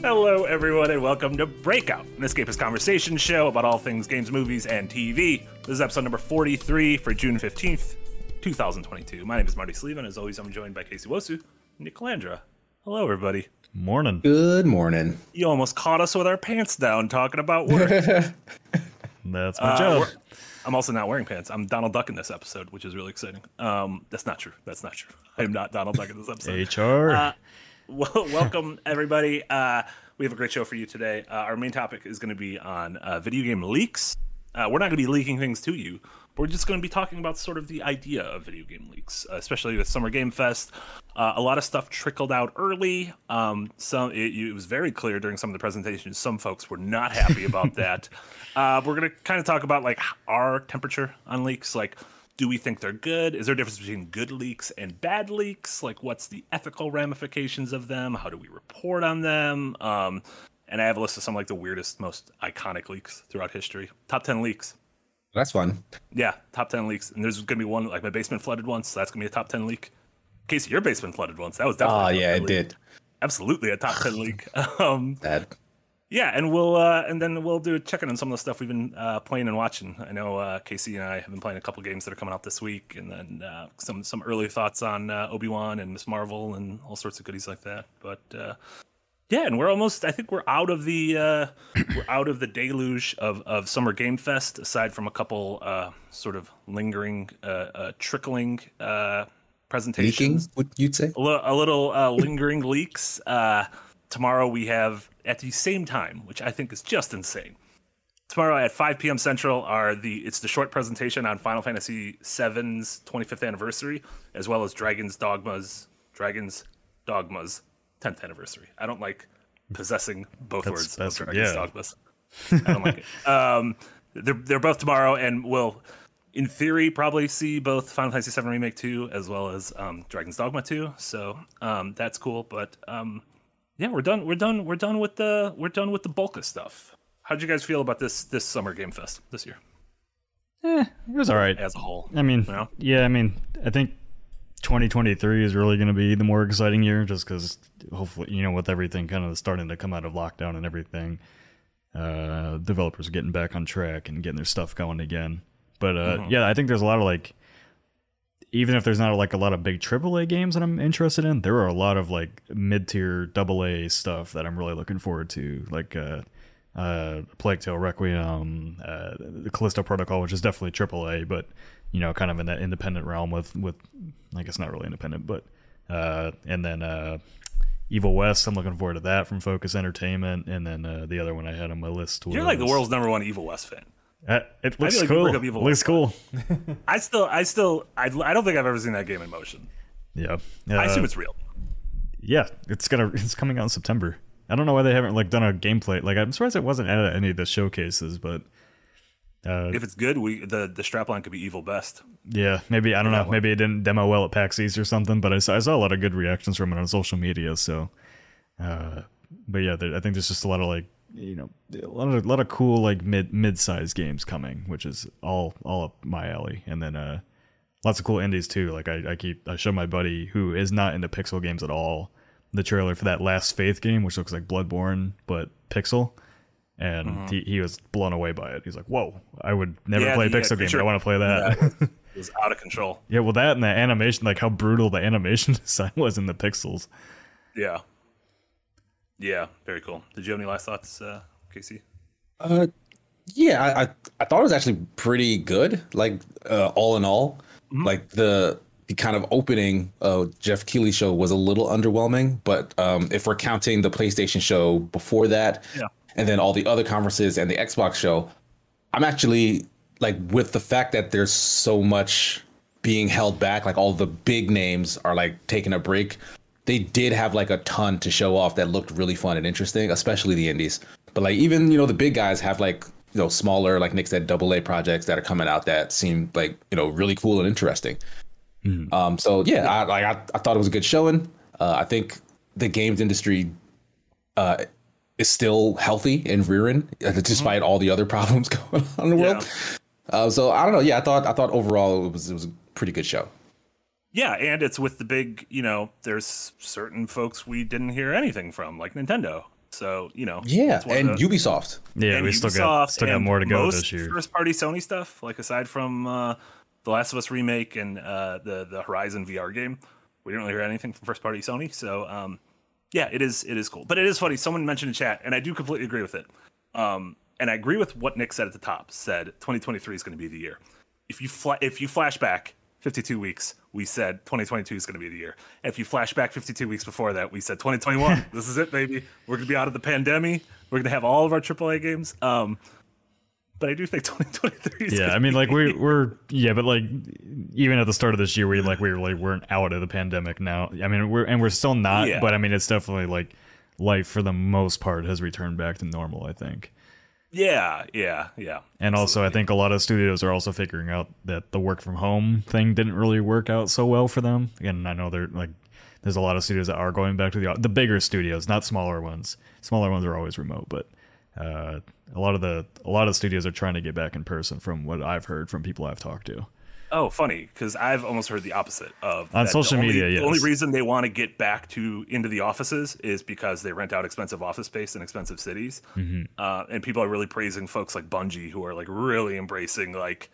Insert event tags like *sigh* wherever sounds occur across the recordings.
Hello, everyone, and welcome to Breakout, an escapist conversation show about all things games, movies, and TV. This is episode number 43 for June 15th, 2022. My name is Marty Sliva, and as always, I'm joined by KC Nwosu and Nick Calandra. Hello, everybody. Morning. Good morning. You almost caught us with our pants down talking about work. *laughs* That's my Uh, job. I'm also not wearing pants. I'm Donald Duck in this episode, which is really exciting. Um, that's not true. That's not true. I am not Donald Duck in this episode. *laughs* HR. Uh, well, welcome everybody. Uh, we have a great show for you today. Uh, our main topic is going to be on uh, video game leaks. Uh, we're not going to be leaking things to you. But we're just going to be talking about sort of the idea of video game leaks, uh, especially with Summer Game Fest. Uh, a lot of stuff trickled out early. Um, some it, it was very clear during some of the presentations. Some folks were not happy about *laughs* that. Uh, we're going to kind of talk about like our temperature on leaks, like do we think they're good? Is there a difference between good leaks and bad leaks? Like, what's the ethical ramifications of them? How do we report on them? Um, and I have a list of some like the weirdest, most iconic leaks throughout history. Top ten leaks. That's fun. Yeah, top ten leaks. And there's gonna be one like my basement flooded once, so that's gonna be a top ten leak. KC, your basement flooded once. That was definitely. Oh a top yeah, 10 it leak. did. Absolutely a top ten leak. *laughs* Um, That yeah, and we'll uh, and then we'll do a check-in on some of the stuff we've been uh, playing and watching. I know uh, KC and I have been playing a couple games that are coming out this week, and then uh, some some early thoughts on uh, Obi Wan and Miss Marvel and all sorts of goodies like that. But uh, yeah, and we're almost. I think we're out of the uh, *clears throat* we're out of the deluge of of Summer Game Fest. Aside from a couple uh, sort of lingering, uh, uh, trickling uh, presentations leaking, would you'd say? a little, a little uh, lingering leaks. Uh, tomorrow we have at the same time, which I think is just insane. Tomorrow at 5 p.m. Central are the it's the short presentation on Final Fantasy VII's 25th anniversary, as well as Dragon's Dogmas, Dragon's Dogmas 10th anniversary. I don't like possessing both That's- words that's- of Dragon's yeah. Dogmas. I don't like it. *laughs* Um, they're they're both tomorrow, and we'll, in theory, probably see both Final Fantasy VII Remake two as well as um, Dragon's Dogma two. So um, that's cool. But um, yeah, we're done. We're done. We're done with the we're done with the bulk of stuff. How'd you guys feel about this this summer game fest this year Eh, it was all right. as a whole? I mean, Yeah. yeah, I mean, I think 2023 is really going to be the more exciting year just because hopefully, you know, with everything kind of starting to come out of lockdown and everything, uh, developers are getting back on track and getting their stuff going again. But uh, yeah, I think there's a lot of like, even if there's not like a lot of big AAA games that I'm interested in, there are a lot of like mid tier AA stuff that I'm really looking forward to. Like, uh, uh, Plague Tale Requiem, uh, the Callisto Protocol, which is definitely AAA, but you know, kind of in that independent realm with with I guess not really independent, but uh, and then uh, Evil West. I'm looking forward to that from Focus Entertainment, and then uh, the other one I had on my list was You're like the world's number one Evil West fan. Uh, it looks like cool. bring up Evil looks cool. I still, I still, I, I don't think I've ever seen that game in motion. Yeah, I Uh, assume it's real. yeah, it's gonna it's coming out in September. I don't know why they haven't like done a gameplay. Like I'm surprised it wasn't at any of the showcases, but uh, If it's good, we the the strapline could be Evil Best. Yeah, maybe I don't know. Maybe it didn't demo well at PAX East or something, but I saw, I saw a lot of good reactions from it on social media. So, uh, but yeah, there, I think there's just a lot of like you know a lot of a lot of cool like mid mid sized games coming, which is all all up my alley. And then uh, lots of cool indies too. Like I, I keep I show my buddy who is not into pixel games at all the trailer for that Last Faith game, which looks like Bloodborne but pixel. And he, he was blown away by it. He's like, "Whoa! I would never Yeah, play a uh, pixel game. I want to play that." *laughs* It was out of control. Yeah, well, that and the animation, like how brutal the animation *laughs* design was in the pixels. Yeah. Yeah, very cool. Did you have any last thoughts, uh, KC? Uh, yeah, I, I I thought it was actually pretty good. Like uh, all in all, like the the kind of opening uh, Geoff Keighley show was a little underwhelming. But um, if we're counting the PlayStation show before that, Yeah. and then all the other conferences and the Xbox show, I'm actually like with the fact that there's so much being held back, like all the big names are like taking a break. They did have like a ton to show off that looked really fun and interesting, especially the indies. But like even you know the big guys have like you know smaller like Nick said double A projects that are coming out that seem like you know really cool and interesting. Um, so yeah, I like I, I thought it was a good showing. Uh, I think the games industry uh, is still healthy and rearing uh, despite all the other *laughs* problems going on in the world. Uh, so I don't know. Yeah, I thought I thought overall it was it was a pretty good show. Yeah, and it's with the big, you know, there's certain folks we didn't hear anything from, like Nintendo. So you know, Yeah, it's one of and the- Ubisoft. Yeah, and we still got still got more to go most this year. First party Sony stuff, like aside from uh, the Last of Us remake and uh, the the Horizon VR game, we didn't really hear anything from first party Sony. So um, yeah, it is it is cool. But it is funny. Someone mentioned in chat, and I do completely agree with it. Um, and I agree with what Nick said at the top. Said 2023 is going to be the year. If you fla- if you flash back 52 weeks, we said 2022 is going to be the year. If you flash back 52 weeks before that, we said 2021. *laughs* this is it, baby. We're going to be out of the pandemic. We're going to have all of our AAA games. Um, but I do think *laughs* 2023 is Yeah, I mean, like we're *laughs* we're yeah, but like even at the start of this year, we like we were like weren't out of the pandemic now. I mean, we're and we're still not, Yeah. but I mean, it's definitely like life for the most part has returned back to normal. I think. Yeah, yeah, yeah. And also, I think a lot of studios are also figuring out that the work from home thing didn't really work out so well for them. And I know they're like, there's a lot of studios that are going back to the the bigger studios, not smaller ones. Smaller ones are always remote, but uh, a lot of the a lot of studios are trying to get back in person, from what I've heard from people I've talked to. Oh, funny because I've almost heard the opposite of On social only, media, The only reason they want to get back to into the offices is because they rent out expensive office space in expensive cities, Mm-hmm. uh, and people are really praising folks like Bungie who are like really embracing like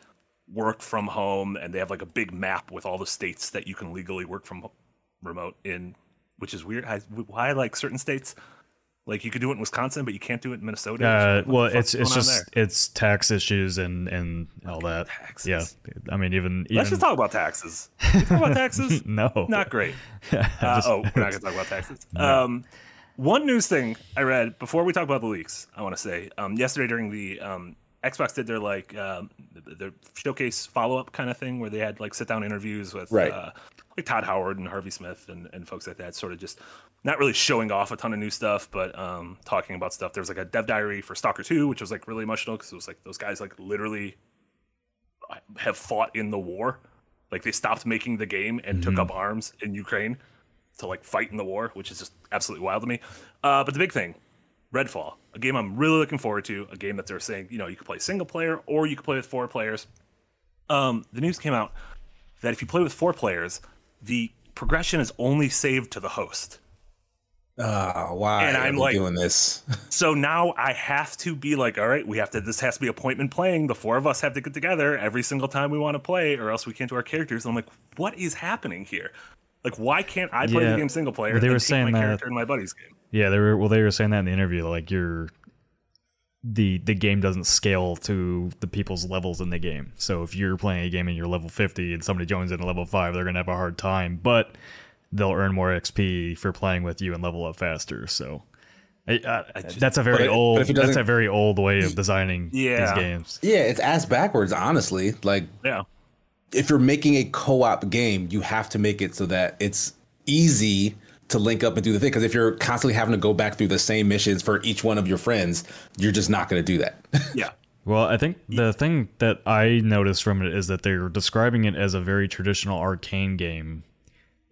work from home, and they have like a big map with all the states that you can legally work from remote in, which is weird. I, why like certain states? Like you could do it in Wisconsin, but you can't do it in Minnesota. Uh, What well, it's it's just it's tax issues and and all that. Taxes. Yeah, I mean even even Let's just talk about taxes. Can talk about taxes. *laughs* no, not great. *laughs* Uh, oh, we're not going to talk about taxes. *laughs* Um, one news thing I read before we talk about the leaks, I want to say um, yesterday during the um, Xbox did their like um, their showcase follow up kind of thing where they had like sit down interviews with Right. uh, like Todd Howard and Harvey Smith and, and folks like that, sort of just not really showing off a ton of new stuff, but um, talking about stuff. There was like a dev diary for Stalker 2, which was like really emotional because it was like those guys like literally have fought in the war. Like they stopped making the game and took up arms in Ukraine to like fight in the war, which is just absolutely wild to me. Uh, but the big thing, Redfall, a game I'm really looking forward to. A game that they're saying, you know, you can play single player or you can play with four players. Um, the news came out that if you play with four players, the progression is only saved to the host. Uh, why And are I'm we like- doing this? *laughs* So now I have to be like, all right, we have to. This has to be appointment playing. The four of us have to get together every single time we want to play, or else we can't do our characters. And I'm like, what is happening here? Like, why can't I play Yeah, the game single player? well, they and were saying my that- character in my buddy's game. Yeah, they were well. They were saying that in the interview. Like you're the the game doesn't scale to the people's levels in the game. So if you're playing a game and you're level 50 and somebody joins in at level five, they're gonna have a hard time. But they'll earn more XP for playing with you and level up faster. So. I, uh, just- that's a very But it- but old. That's a very old way of designing Yeah. these games. Yeah, it's ass backwards, honestly. Like Yeah, if you're making a co-op game, you have to make it so that it's easy to link up and do the thing. Because if you're constantly having to go back through the same missions for each one of your friends, you're just not going to do that. *laughs* yeah, Well, I think the thing that I noticed from it is that they're describing it as a very traditional Arkane game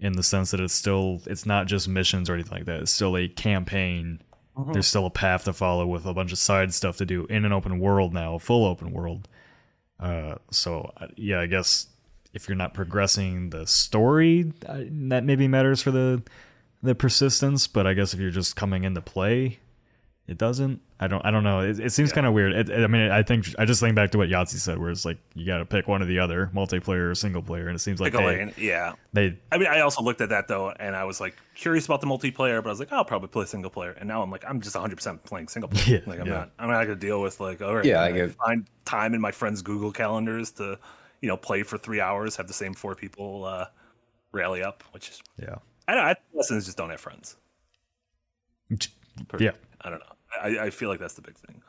in the sense that it's still it's not just missions or anything like that. It's still a campaign. There's still a path to follow with a bunch of side stuff to do in an open world now, a full open world. Uh, so yeah, I guess if you're not progressing the story, that maybe matters for the the persistence. But I guess if you're just coming into play, it doesn't. I don't. I don't know. It, it seems kind of weird. It, I mean, I think I just think back to what Yahtzee said, where it's like you got to pick one or the other, multiplayer or single player, and it seems like Pick a they, lane. Yeah. they I mean, I also looked at that though, and I was like curious about the multiplayer, but I was like, I'll probably play single player. And now I'm like, I'm just 100 percent playing single player. *laughs* Yeah, like I'm yeah. not, I'm not gonna deal with like, all right, Yeah, can I get- find time in my friends' Google calendars to, you know, play for three hours, have the same four people uh, rally up, which is, yeah I don't, I lessons just don't have friends. yeah I don't know. I, I feel like that's the big thing.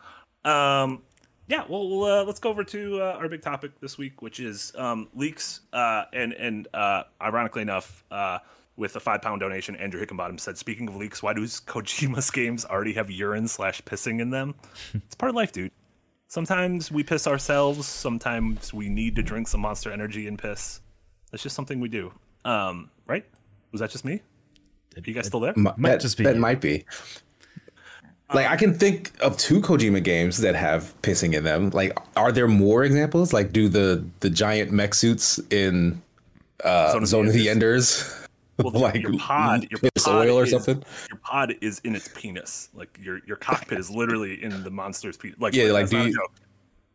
Um, yeah, well, we'll, uh, let's go over to uh, our big topic this week, which is um, leaks. Uh, and and uh, ironically enough, uh, with a five pound donation, Andrew Hickenbottom said, "Speaking of leaks, why do Kojima's games already have urine slash pissing in them? *laughs* it's part of life, dude. Sometimes we piss ourselves. Sometimes we need to drink some Monster Energy and piss. That's just something we do. Um, right? Was that just me? Are you guys still there? might Might that, just be that might be. Like I can think of two Kojima games that have pissing in them. Like, are there more examples? Like, do the the giant mech suits in uh, Zone Zone, of the of the Enders *laughs* Well, *laughs* like your pod, your piss pod oil or is- something. Your pod is in its penis. Like your your cockpit is literally in the monster's penis. Like Yeah, like, that's do you-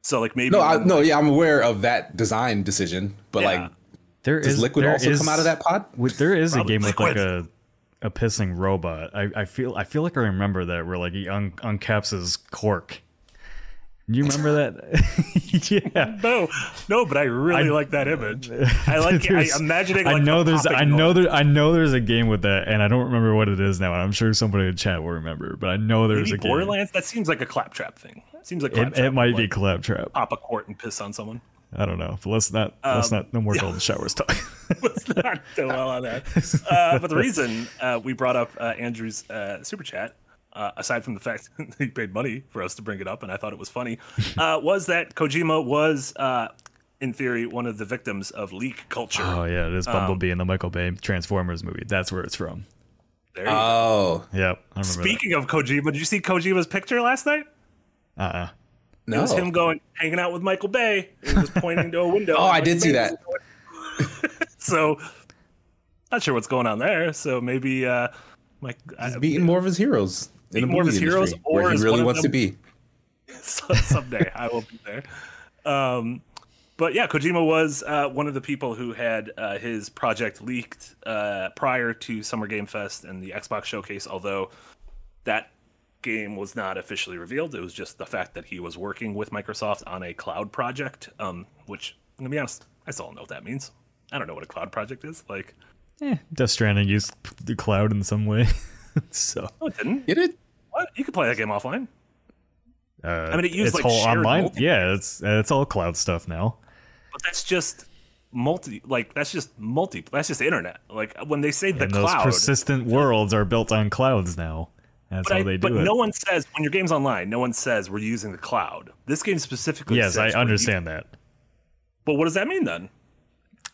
So like maybe No, I, when- no, yeah, I'm aware of that design decision, but Yeah. like, There does is liquid there also is- come out of that pod? There is Probably a game with like a a pissing robot. I, I feel I feel like I remember that where like he un, uncaps his cork. Do you remember that? *laughs* yeah. No, no, but I really I- like that image. *laughs* I like it. I imagining. I know there's I know there I know there's a game with that, and I don't remember what it is now. And I'm sure somebody in chat will remember, but I know there's Maybe a game. Borderlands. That seems like a claptrap thing. It seems like It, it might would, be like, Claptrap. pop a quart and piss on someone. I don't know, but let's not let's Um, not no more golden showers talk. *laughs* Let's not do well *laughs* on that. Uh, but the reason uh, we brought up uh, Andrew's uh, super chat, uh, aside from the fact *laughs* that he paid money for us to bring it up, and I thought it was funny, uh, was that Kojima was, uh, in theory, one of the victims of leak culture. oh yeah, it is Um, Bumblebee in the Michael Bay Transformers movie. That's where it's from. there you go. Oh Yep, I remember Speaking of Kojima, did you see Kojima's picture last night? that. Uh-uh. It no, was him going hanging out with Michael Bay. He was pointing to a window. *laughs* Oh, I did see that. *laughs* so, not sure what's going on there. So maybe, uh, Mike, I, beating more of his heroes. in the more of his heroes, or where he really wants to be. *laughs* so- someday I will be there. Um, but yeah, Kojima was uh, one of the people who had uh, his project leaked uh, prior to Summer Game Fest and the Xbox Showcase. Although that game was not officially revealed, it was just the fact that he was working with Microsoft on a cloud project. Um, which, I'm gonna be honest, I still don't know what that means. I don't know what a cloud project is. Like, Eh, Death Stranding used the cloud in some way. *laughs* so no, it didn't. Get it? What? You could play that game offline. uh, I mean, it used, it's like, whole online. multi- Yeah, it's it's all cloud stuff now. But that's just multi like that's just multi that's just internet. Like when they say the and those cloud persistent worlds are built on clouds now. That's but, how I- they but do it. no one says when your game's online, no one says we're using the cloud. This game specifically yes, says I we're understand that. but what does that mean then?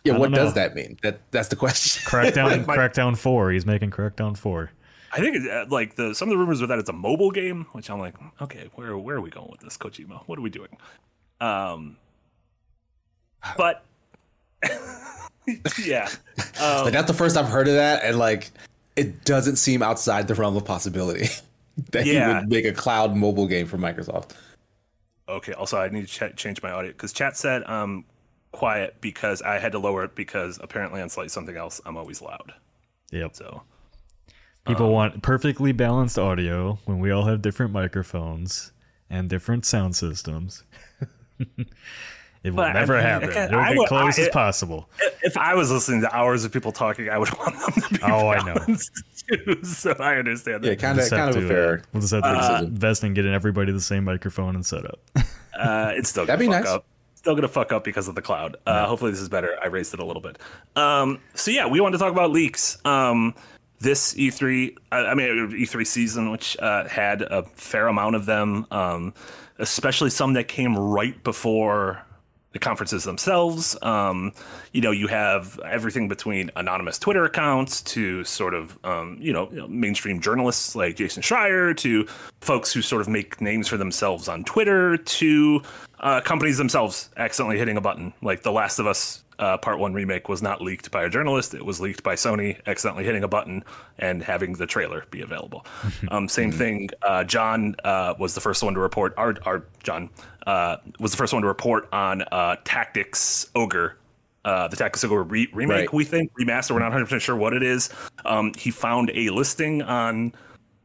Yeah, I what does that mean? That that's the question. Crackdown, my- *laughs* Crackdown Four. He's making Crackdown Four. I think uh, like the some of the rumors are that it's a mobile game, which I'm like, okay, where where are we going with this, Kojima? What are we doing? Um, *sighs* but *laughs* yeah, um, like that's the first I've heard of that, and like it doesn't seem outside the realm of possibility *laughs* that Yeah. he would make a cloud mobile game for Microsoft. Okay. Also, I need to ch- change my audio because chat said um quiet because I had to lower it because apparently on Slight Something Else I'm always loud. Yep. So People want perfectly balanced audio when we all have different microphones and different sound systems. *laughs* it will But I never mean, happen. can't- *laughs* It'll I get would- close I- as possible. if I was listening to hours of people talking, I would *laughs* want them to be Oh, I know. balanced too. *laughs* So I understand that. Yeah, kind of kind of to, a uh, fair. we'll just have to criticism. invest in getting everybody the same microphone and setup. Uh, it's still That'd gonna be fuck nice. up. Still gonna fuck up because of the cloud. Uh, Hopefully this is better. I raised it a little bit. Um, so yeah, we wanted to talk about leaks. Um, this E3, I I mean E3 season, which uh, had a fair amount of them, um, especially some that came right before the conferences themselves. Um, you know, you have everything between anonymous Twitter accounts to sort of, um, you, know, mainstream journalists like Jason Schreier to folks who sort of make names for themselves on Twitter to uh, companies themselves accidentally hitting a button. Like The Last of Us uh, Part 1 remake was not leaked by a journalist, it was leaked by Sony accidentally hitting a button and having the trailer be available. *laughs* um, same thing, uh, John uh, was the first one to report, our, our John uh, was the first one to report on uh, Tactics Ogre. Uh, the Tactics Ogre re- remake, Right. we think remaster. We're not 100 percent sure what it is. Um, he found a listing on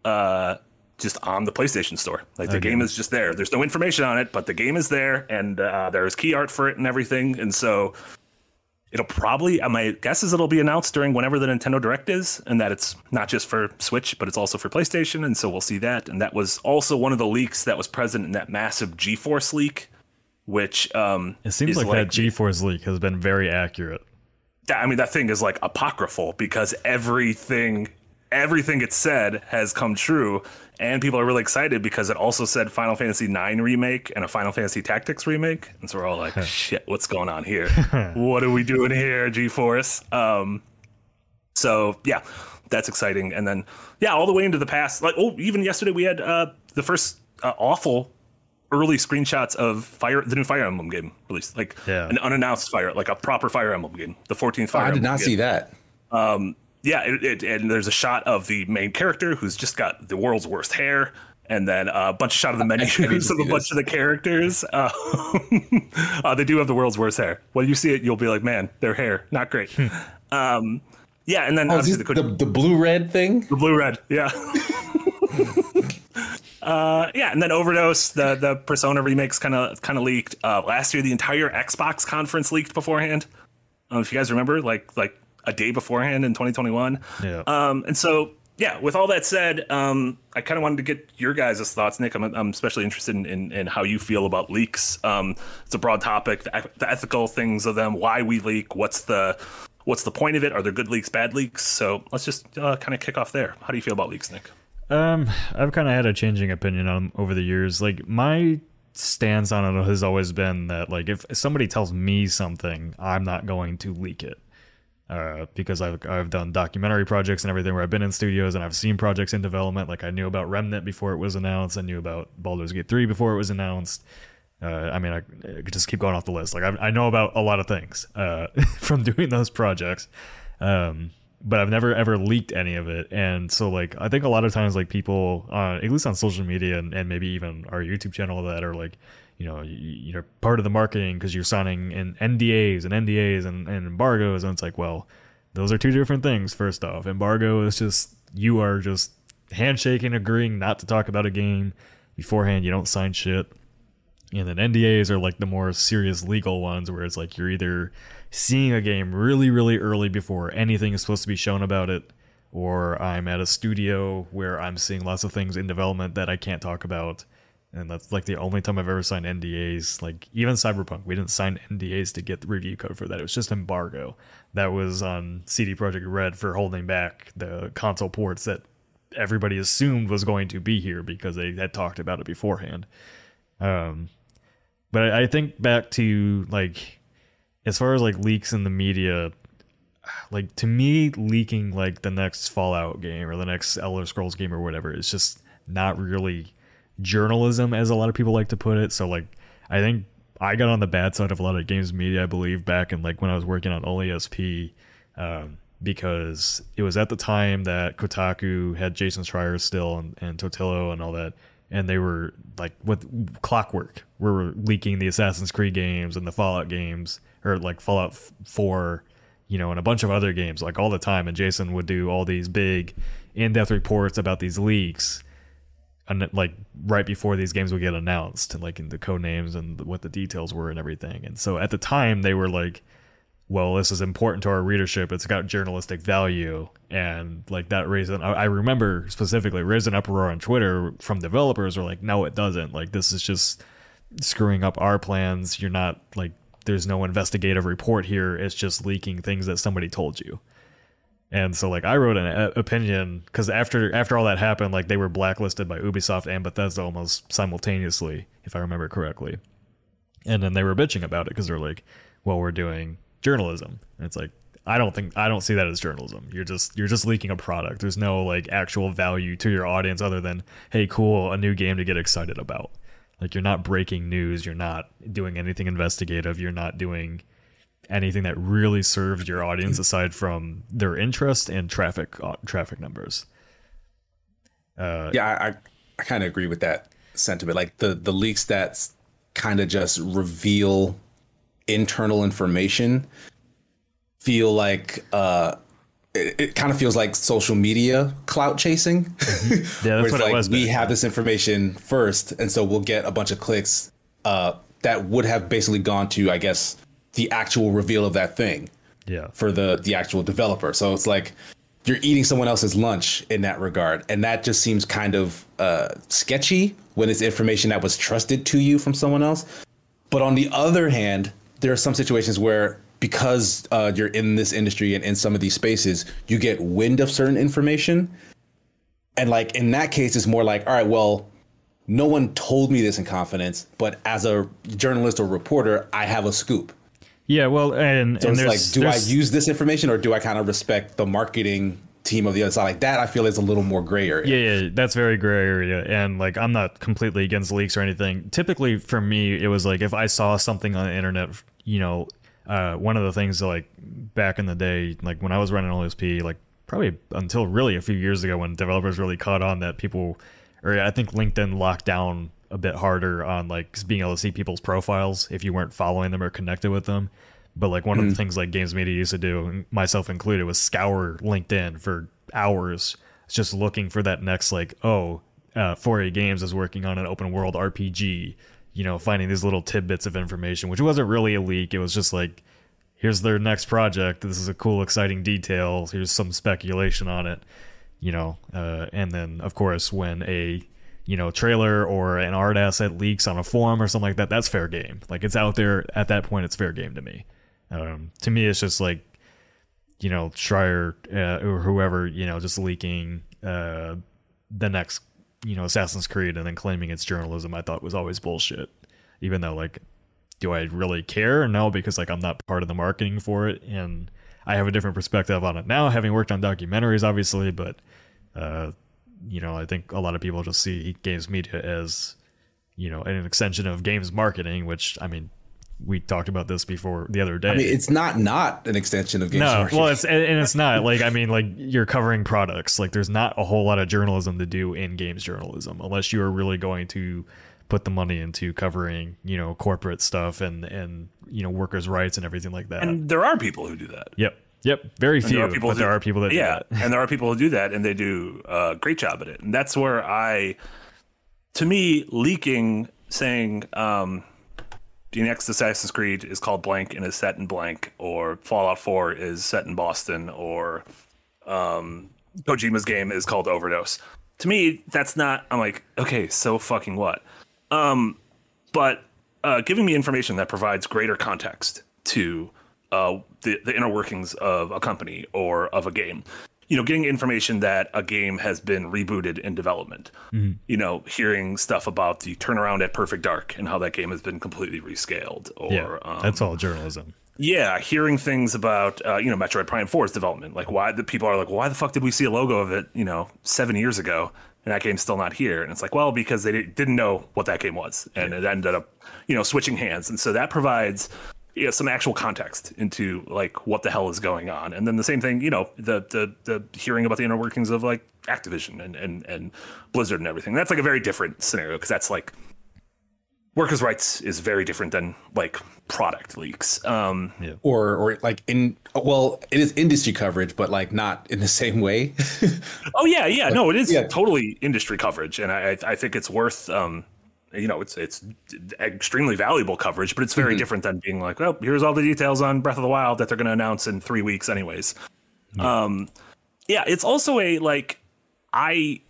uh, just on the PlayStation Store. Like the Okay. game is just there. There's no information on it, but the game is there, and uh, there's key art for it and everything. And so it'll probably. uh, My guess is it'll be announced during whenever the Nintendo Direct is, and that it's not just for Switch, but it's also for PlayStation. And so we'll see that. And that was also one of the leaks that was present in that massive GeForce leak, which um, It seems is like, that GeForce leak has been very accurate. I mean, that thing is like apocryphal because everything, everything it said has come true, and people are really excited because it also said Final Fantasy IX remake and a Final Fantasy Tactics remake, and so we're all like, *laughs* "Shit, what's going on here? *laughs* what are we doing here, GeForce?" Um, so yeah, that's exciting, and then yeah, all the way into the past, like oh, even yesterday we had uh, the first uh, awful early screenshots of fire the new fire emblem game released like Yeah. an unannounced fire like a proper fire emblem game the 14th Oh, fire I did Emblem not game. see that. Yeah, it, it, and there's a shot of the main character who's just got the world's worst hair, and then a bunch of shot of the menus *laughs* of a bunch this. of the characters. Uh, *laughs* uh, they do have the world's worst hair. When you see it, you'll be like, man, their hair not great. Hmm. um, yeah, and then oh, obviously the, the, the blue red thing. The blue red, yeah. *laughs* uh, yeah, and then Overdose, the the Persona remakes kind of kind of leaked uh, last year. The entire Xbox conference leaked beforehand. Um, if you guys remember, like like a day beforehand in 2021. Yeah. Um, and so yeah, with all that said, um, I kind of wanted to get your guys' thoughts, Nick. I'm, I'm especially interested in, in, in, how you feel about leaks. Um, it's a broad topic, the, the, ethical things of them, why we leak, what's the what's the point of it? Are there good leaks, bad leaks? So let's just uh, kind of kick off there. How do you feel about leaks, Nick? Um, I've kind of had a changing opinion on them over the years. Like my stance on it has always been that like if somebody tells me something, I'm not going to leak it uh, because I've I've done documentary projects and everything where I've been in studios and I've seen projects in development. Like I knew about Remnant before it was announced. I knew about Baldur's Gate three before it was announced. Uh, I mean, I, I, could just keep going off the list. Like I, I know about a lot of things uh, *laughs* from doing those projects, um, but I've never ever leaked any of it. And so, like, I think a lot of times, like people, uh, at least on social media and, and maybe even our YouTube channel, that are like, you know you, are part of the marketing because you're signing in NDAs and NDAs and, and embargoes and it's like well those are two different things first off. Embargo is just you are just handshaking agreeing not to talk about a game beforehand. You don't sign shit. And then NDAs are like the more serious legal ones where it's like you're either seeing a game really really early before anything is supposed to be shown about it or I'm at a studio where I'm seeing lots of things in development that I can't talk about and that's like the only time I've ever signed NDAs. Like even Cyberpunk, we didn't sign NDAs to get the review code for that. It was just embargo. That was on CD Projekt Red for holding back the console ports that everybody assumed was going to be here because they had talked about it beforehand. Um, but I think back to like as far as like leaks in the media, like to me, leaking like the next Fallout game or the next Elder Scrolls game or whatever is just not really journalism, as a lot of people like to put it. So like, I think I got on the bad side of a lot of games media, I believe, back in like when I was working on OnlySP, um, because it was at the time that Kotaku had Jason Schreier still and, and Totilo and all that, and they were like with Clockwork, we were leaking the Assassin's Creed games and the Fallout games, or like Fallout Four, you know, and a bunch of other games like all the time. And Jason would do all these big in-depth reports about these leaks like right before these games would get announced like in the code names and what the details were and everything. And so at the time they were like, well, this is important to our readership. It's got journalistic value. And like that raised, I, I remember specifically raised an uproar on Twitter from developers were like, no, it doesn't. Like this is just screwing up our plans. You're not like, there's no investigative report here. It's just leaking things that somebody told you. And so like I wrote an uh, opinion because after after all that happened, like they were blacklisted by Ubisoft and Bethesda almost simultaneously, if I remember correctly. And then they were bitching about it because they're like, "Well, we're doing journalism." And it's like I don't think I don't see that as journalism. You're just you're just leaking a product. There's no like actual value to your audience other than, "Hey, cool, a new game to get excited about." Like you're not breaking news. You're not doing anything investigative. You're not doing anything that really serves your audience aside from their interest and traffic uh, traffic numbers. Uh, yeah, I I kind of agree with that sentiment. Like the the leaks that kind of just reveal internal information feel like uh it, it kind of feels like social media clout chasing. Mm-hmm. *laughs* Yeah, that's what like, it was. We have this information first, and so we'll get a bunch of clicks uh, that would have basically gone to, I guess, the actual reveal of that thing. Yeah. For the the actual developer. So it's like you're eating someone else's lunch in that regard, and that just seems kind of uh, sketchy when it's information that was trusted to you from someone else. But on the other hand, there are some situations where because uh, you're in this industry and in some of these spaces, you get wind of certain information. And like in that case, it's more like, all right, well, no one told me this in confidence, but as a journalist or reporter, I have a scoop. Yeah, well, and, so and it's like, do I use this information or do I kind of respect the marketing team of the other side? Like that, I feel is a little more gray area. Yeah, yeah, that's very gray area. And like, I'm not completely against leaks or anything. Typically, for me, it was like if I saw something on the internet, you know, uh, one of the things like back in the day, like when I was running OSP, like probably until really a few years ago when developers really caught on that people, or I think LinkedIn locked down a bit harder on like being able to see people's profiles if you weren't following them or connected with them. But like one mm. of the things like Games Media used to do, myself included, was scour LinkedIn for hours, just looking for that next like, oh, uh, 4A Games is working on an open world RPG. You know, finding these little tidbits of information, which wasn't really a leak. It was just like, here's their next project. This is a cool, exciting detail. Here's some speculation on it. You know, uh, and then of course when a you know trailer or an art asset leaks on a forum or something like that, that's fair game. Like it's out there at that point. It's fair game to me. Um, to me, it's just like you know Schreier uh, or whoever you know just leaking uh, the next you know Assassin's Creed and then claiming it's journalism. I thought was always bullshit. Even though like, do I really care? No, because like I'm not part of the marketing for it, and I have a different perspective on it now, having worked on documentaries, obviously. But uh, you know, I think a lot of people just see games media as you know an extension of games marketing, which I mean we talked about this before the other day. I mean, it's not not an extension of games. No, well, it's and it's not like I mean, like you're covering products. Like there's not a whole lot of journalism to do in games journalism unless you are really going to put the money into covering you know corporate stuff and and you know workers' rights and everything like that. And there are people who do that. Yep. Yep, very few. There are people but who, there are people that yeah, and there are people who do that, and they do a great job at it. And that's where I, to me, leaking, saying, um, the next Assassin's Creed is called blank and is set in blank, or Fallout 4 is set in Boston, or um, Kojima's game is called Overdose. To me, that's not. I'm like, okay, so fucking what? Um, but uh, giving me information that provides greater context to uh, the the inner workings of a company or of a game you know, getting information that a game has been rebooted in development. Mm-hmm. You know, hearing stuff about the turnaround at Perfect Dark and how that game has been completely rescaled. Or yeah, um, that's all journalism. Yeah, hearing things about uh, you know Metroid Prime 4's development, like why the people are like, why the fuck did we see a logo of it, you know, seven years ago, and that game's still not here? And it's like, well, because they didn't know what that game was, and yeah. it ended up, you know, switching hands, and so that provides you know, some actual context into like what the hell is going on. And then the same thing, you know, the the the hearing about the inner workings of like Activision and and and Blizzard and everything. That's like a very different scenario because that's like workers' rights is very different than like product leaks. Um, yeah. Or or like in well, it is industry coverage, but like not in the same way. *laughs* oh yeah, yeah, like, no, it is yeah. totally industry coverage, and I I think it's worth um you know, it's it's extremely valuable coverage, but it's very mm-hmm. different than being like, well, here's all the details on Breath of the Wild that they're going to announce in three weeks, anyways. Yeah. Um, yeah, it's also a like, I,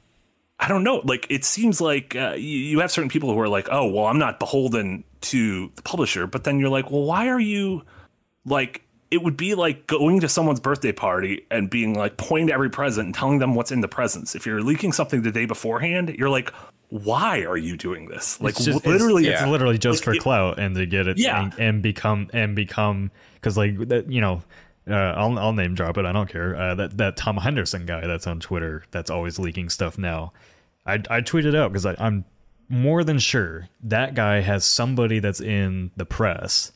I don't know, like it seems like uh, you, you have certain people who are like, oh, well, I'm not beholden to the publisher, but then you're like, well, why are you like? It would be like going to someone's birthday party and being like pointing to every present and telling them what's in the presents. If you're leaking something the day beforehand, you're like, why are you doing this? Like just, literally, it's, it's literally just like, for clout and to get it yeah. and, and become and become because like that you know. Uh, I'll I'll name drop it. I don't care. Uh, that that Tom Henderson guy that's on Twitter that's always leaking stuff now. I I tweeted out because I'm more than sure that guy has somebody that's in the press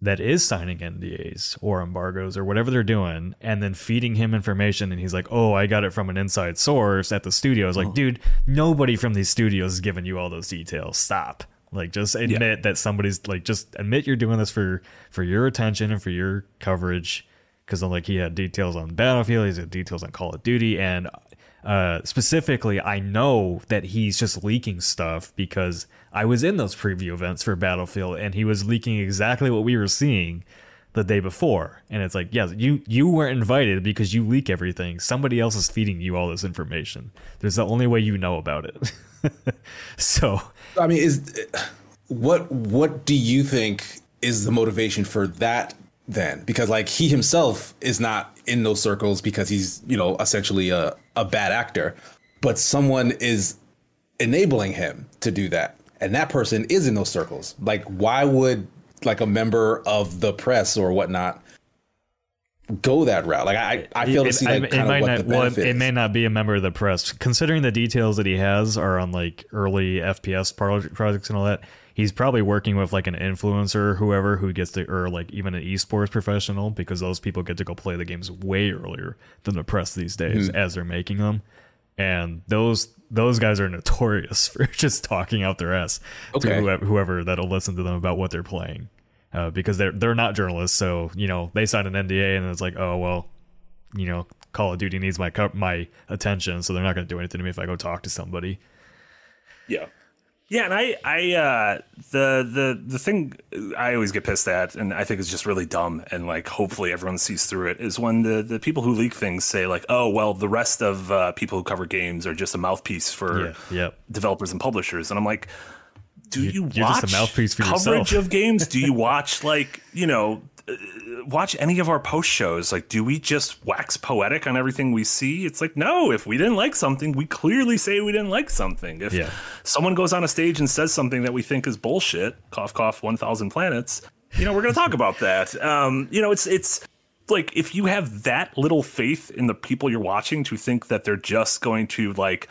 that is signing NDAs or embargoes or whatever they're doing, and then feeding him information, and he's like, "Oh, I got it from an inside source at the studio." It's like, oh. dude, nobody from these studios is giving you all those details. Stop. Like, just admit yeah. that somebody's like, just admit you're doing this for for your attention and for your coverage. Because like he had details on Battlefield, he's had details on Call of Duty, and uh, specifically, I know that he's just leaking stuff because I was in those preview events for Battlefield, and he was leaking exactly what we were seeing the day before. And it's like, yes, you you weren't invited because you leak everything. Somebody else is feeding you all this information. There's the only way you know about it. *laughs* so, I mean, is what what do you think is the motivation for that then because like he himself is not in those circles because he's you know essentially a, a bad actor but someone is enabling him to do that and that person is in those circles. Like why would like a member of the press or whatnot go that route? Like i i feel to see like, it, might not well, it, it, may not be a member of the press. Considering the details that he has are on like early fps projects and all that he's probably working with like an influencer or whoever who gets to or like even an esports professional because those people get to go play the games way earlier than the press these days hmm. as they're making them and those those guys are notorious *laughs* for just talking out their ass to Okay. whoever, whoever that'll listen to them about what they're playing uh, because they're they're not journalists so you know they sign an NDA and it's like oh well you know Call of Duty needs my my attention so they're not going to do anything to me if I go talk to somebody Yeah. Yeah, and I, I, uh, the, the, the thing I always get pissed at, and I think is just really dumb, and like hopefully everyone sees through it, is when the, the people who leak things say like, oh, well, the rest of uh, people who cover games are just a mouthpiece for Yeah, developers and publishers, and I'm like, do you, you're watch just a mouthpiece for coverage yourself. of games? *laughs* Do you watch like you know? Watch any of our post shows. Like, do we just wax poetic on everything we see? It's like, no, if we didn't like something, we clearly say we didn't like something. If Yeah. someone goes on a stage and says something that we think is bullshit, cough, cough, 1000 planets, you know, we're going to talk about that. Um, you know, it's, it's, like if you have that little faith in the people you're watching to think that they're just going to like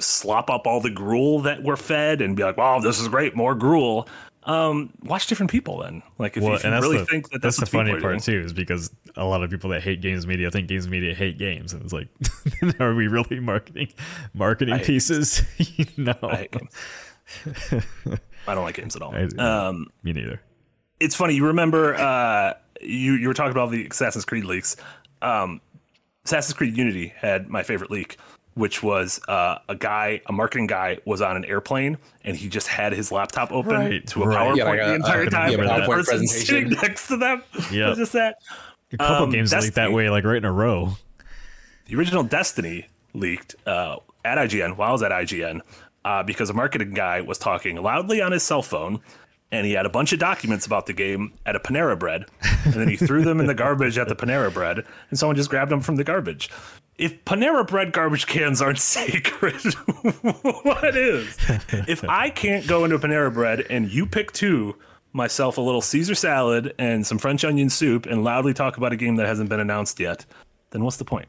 slop up all the gruel that we're fed and be like, "Wow, this is great, more gruel." Um, watch different people then. Like if, well, you- if you really the, think that that's that's, the funny part too, is because a lot of people that hate games media think games media hate games, and it's like, *laughs* are we really marketing marketing hate pieces? *laughs* no, I. I don't like games at all. *laughs* I- Um, me neither. it's funny. You remember uh, you you were talking about the Assassin's Creed leaks. Um, Assassin's Creed Unity had my favorite leak, which was uh, a guy, a marketing guy, was on an airplane and he just had his laptop open Right, to a right. PowerPoint Yeah, like a- the entire a- time, yeah, and the PowerPoint person sitting next to them *laughs* Yeah. was just that. A couple um, games leaked that way, like right in a row. the original Destiny leaked uh, at IGN while I was at IGN uh, because a marketing guy was talking loudly on his cell phone and he had a bunch of documents about the game at a Panera Bread and then he threw them in the garbage at the Panera Bread and someone just grabbed them from the garbage. If Panera Bread garbage cans aren't *laughs* sacred, what is? If I can't go into Panera Bread and you pick two, myself a little Caesar salad and some French onion soup and loudly talk about a game that hasn't been announced yet, then what's the point?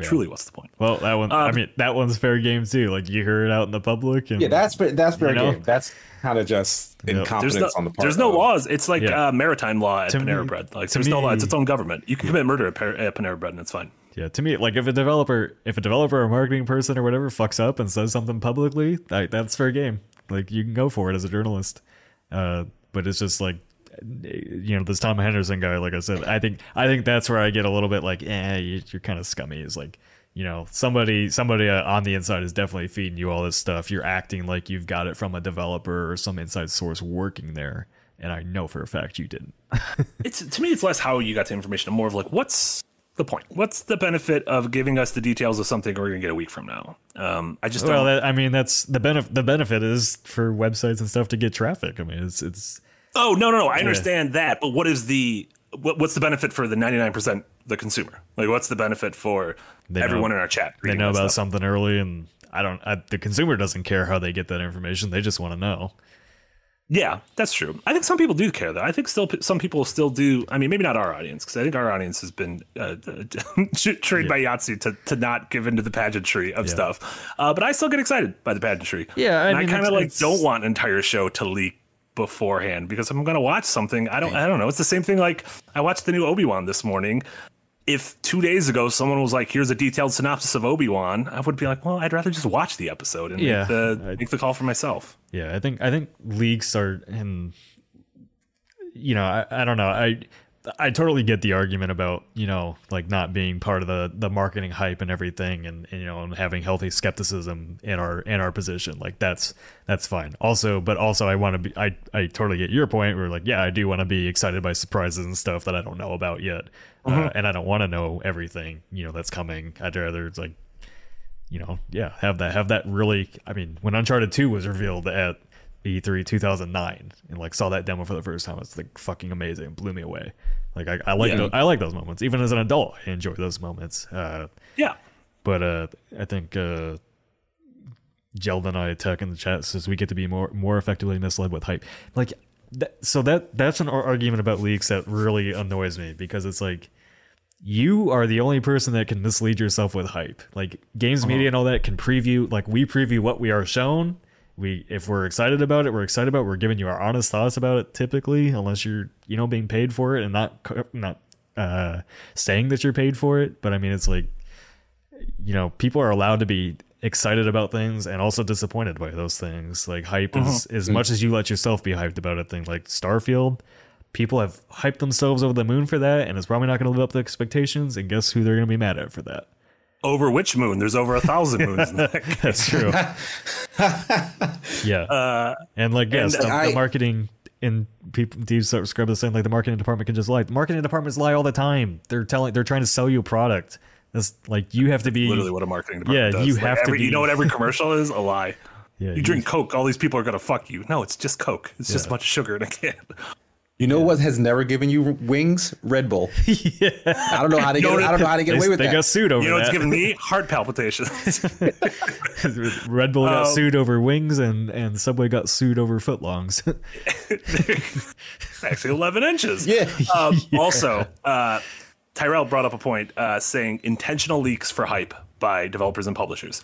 Truly, what's the point? Well, that one. I Um, mean, that one's fair game too. Like you hear it out in the public, and Yeah, that's fair- that's fair You know? game. That's kind of just Yep. incompetence There's no, on the part. there's no of- laws. It's like Yeah. uh, maritime law at To Panera me- Bread. Like to there's no law. It's its own government. You can commit murder at, Par- at Panera Bread and it's fine. yeah. To me, like if a developer, if a developer or marketing person or whatever fucks up and says something publicly, like that's fair game. Like you can go for it as a journalist. Uh, but it's just like, you know, this Tom Henderson guy. Like I said, I think I think that's where I get a little bit like, eh, you- you're kind of scummy. Is like. You know, somebody somebody uh, on the inside is definitely feeding you all this stuff. You're acting like you've got it from a developer or some inside source working there, and I know for a fact you didn't. *laughs* It's to me, it's less how you got the information, and more of like what's the point? What's the benefit of giving us the details of something we're gonna get a week from now? Um, I just Well, that, I mean, that's the benefit. The benefit is for websites and stuff to get traffic. I mean, it's it's oh no, no, no. I understand that, but what is the what, what's the benefit for the 99 percent the consumer? Like, what's the benefit for They know- everyone in our chat? they know about stuff? something early, and I don't. I, the consumer doesn't care how they get that information. They just want to know. Yeah, that's true. I think some people do care, though. I think still some people still do. I mean, maybe not our audience, because I think our audience has been uh, *laughs* trained by Yahtzee to, to not give into the pageantry of stuff. Uh, but I still get excited by the pageantry. Yeah, I and mean, I kind of like don't want entire show to leak beforehand because I'm going to watch something. I don't. I don't know. It's the same thing. Like I watched the new Obi Wan this morning. If two days ago someone was like, "Here's a detailed synopsis of Obi Wan," I would be like, "Well, I'd rather just watch the episode and Yeah, make, the, I- make the call for myself." Yeah, I think I think leaks are and you know I, I don't know I I totally get the argument about you know like not being part of the the marketing hype and everything and, and you know and having healthy skepticism in our in our position. Like that's that's fine. Also but also I want to be I I totally get your point where like yeah I do want to be excited by surprises and stuff that I don't know about yet. Uh, and I don't want to know everything you know that's coming. I'd rather it's like you know, yeah, have that have that really. I mean, when Uncharted Two was revealed at E3 2009, and like saw that demo for the first time, it's like fucking amazing, it blew me away. Like I, I like Yeah. tho- I like those moments, even as an adult, I enjoy those moments. Uh, Yeah. but uh, I think uh, and I Tech in the chat says we get to be more more effectively misled with hype. Like, that, so that that's an argument about leaks that really annoys me because it's like you are the only person that can mislead yourself with hype. Like games media and all that can preview, like we preview what we are shown, we if we're excited about it, we're excited about. It. We're giving you our honest thoughts about it. Typically, unless you're you know being paid for it and not not uh, saying that you're paid for it. But I mean, it's like you know people are allowed to be excited about things and also disappointed by those things. Like hype is as much as you let yourself be hyped about a thing. Like Starfield, people have hyped themselves over the moon for that, and it's probably not going to live up to expectations. And guess who they're going to be mad at for that? Over which moon? There's over a thousand moons. that. *laughs* That's true. yeah, Uh, and like yes, and the, I- the marketing and people do subscribe to saying like the marketing department can just lie. The marketing departments lie all the time. They're telling, they're trying to sell you a product. That's like you have to be literally what a marketing department Yeah, does. you Like, have to every- You know what every commercial is? A lie. *laughs* Yeah, you drink Coke, all these people are gonna fuck you. No, it's just Coke. It's just a bunch of sugar in a can. You know what has never given you wings? Red Bull. *laughs* I don't know how to get. I don't know how to get They, away with they that. got sued over You know what's that. giving me *laughs* heart palpitations. *laughs* Red Bull got Oh. sued over wings, and and Subway got sued over footlongs. Actually, eleven inches. Yeah. Um, Also, uh, Tyrell brought up a point uh, saying intentional leaks for hype by developers and publishers.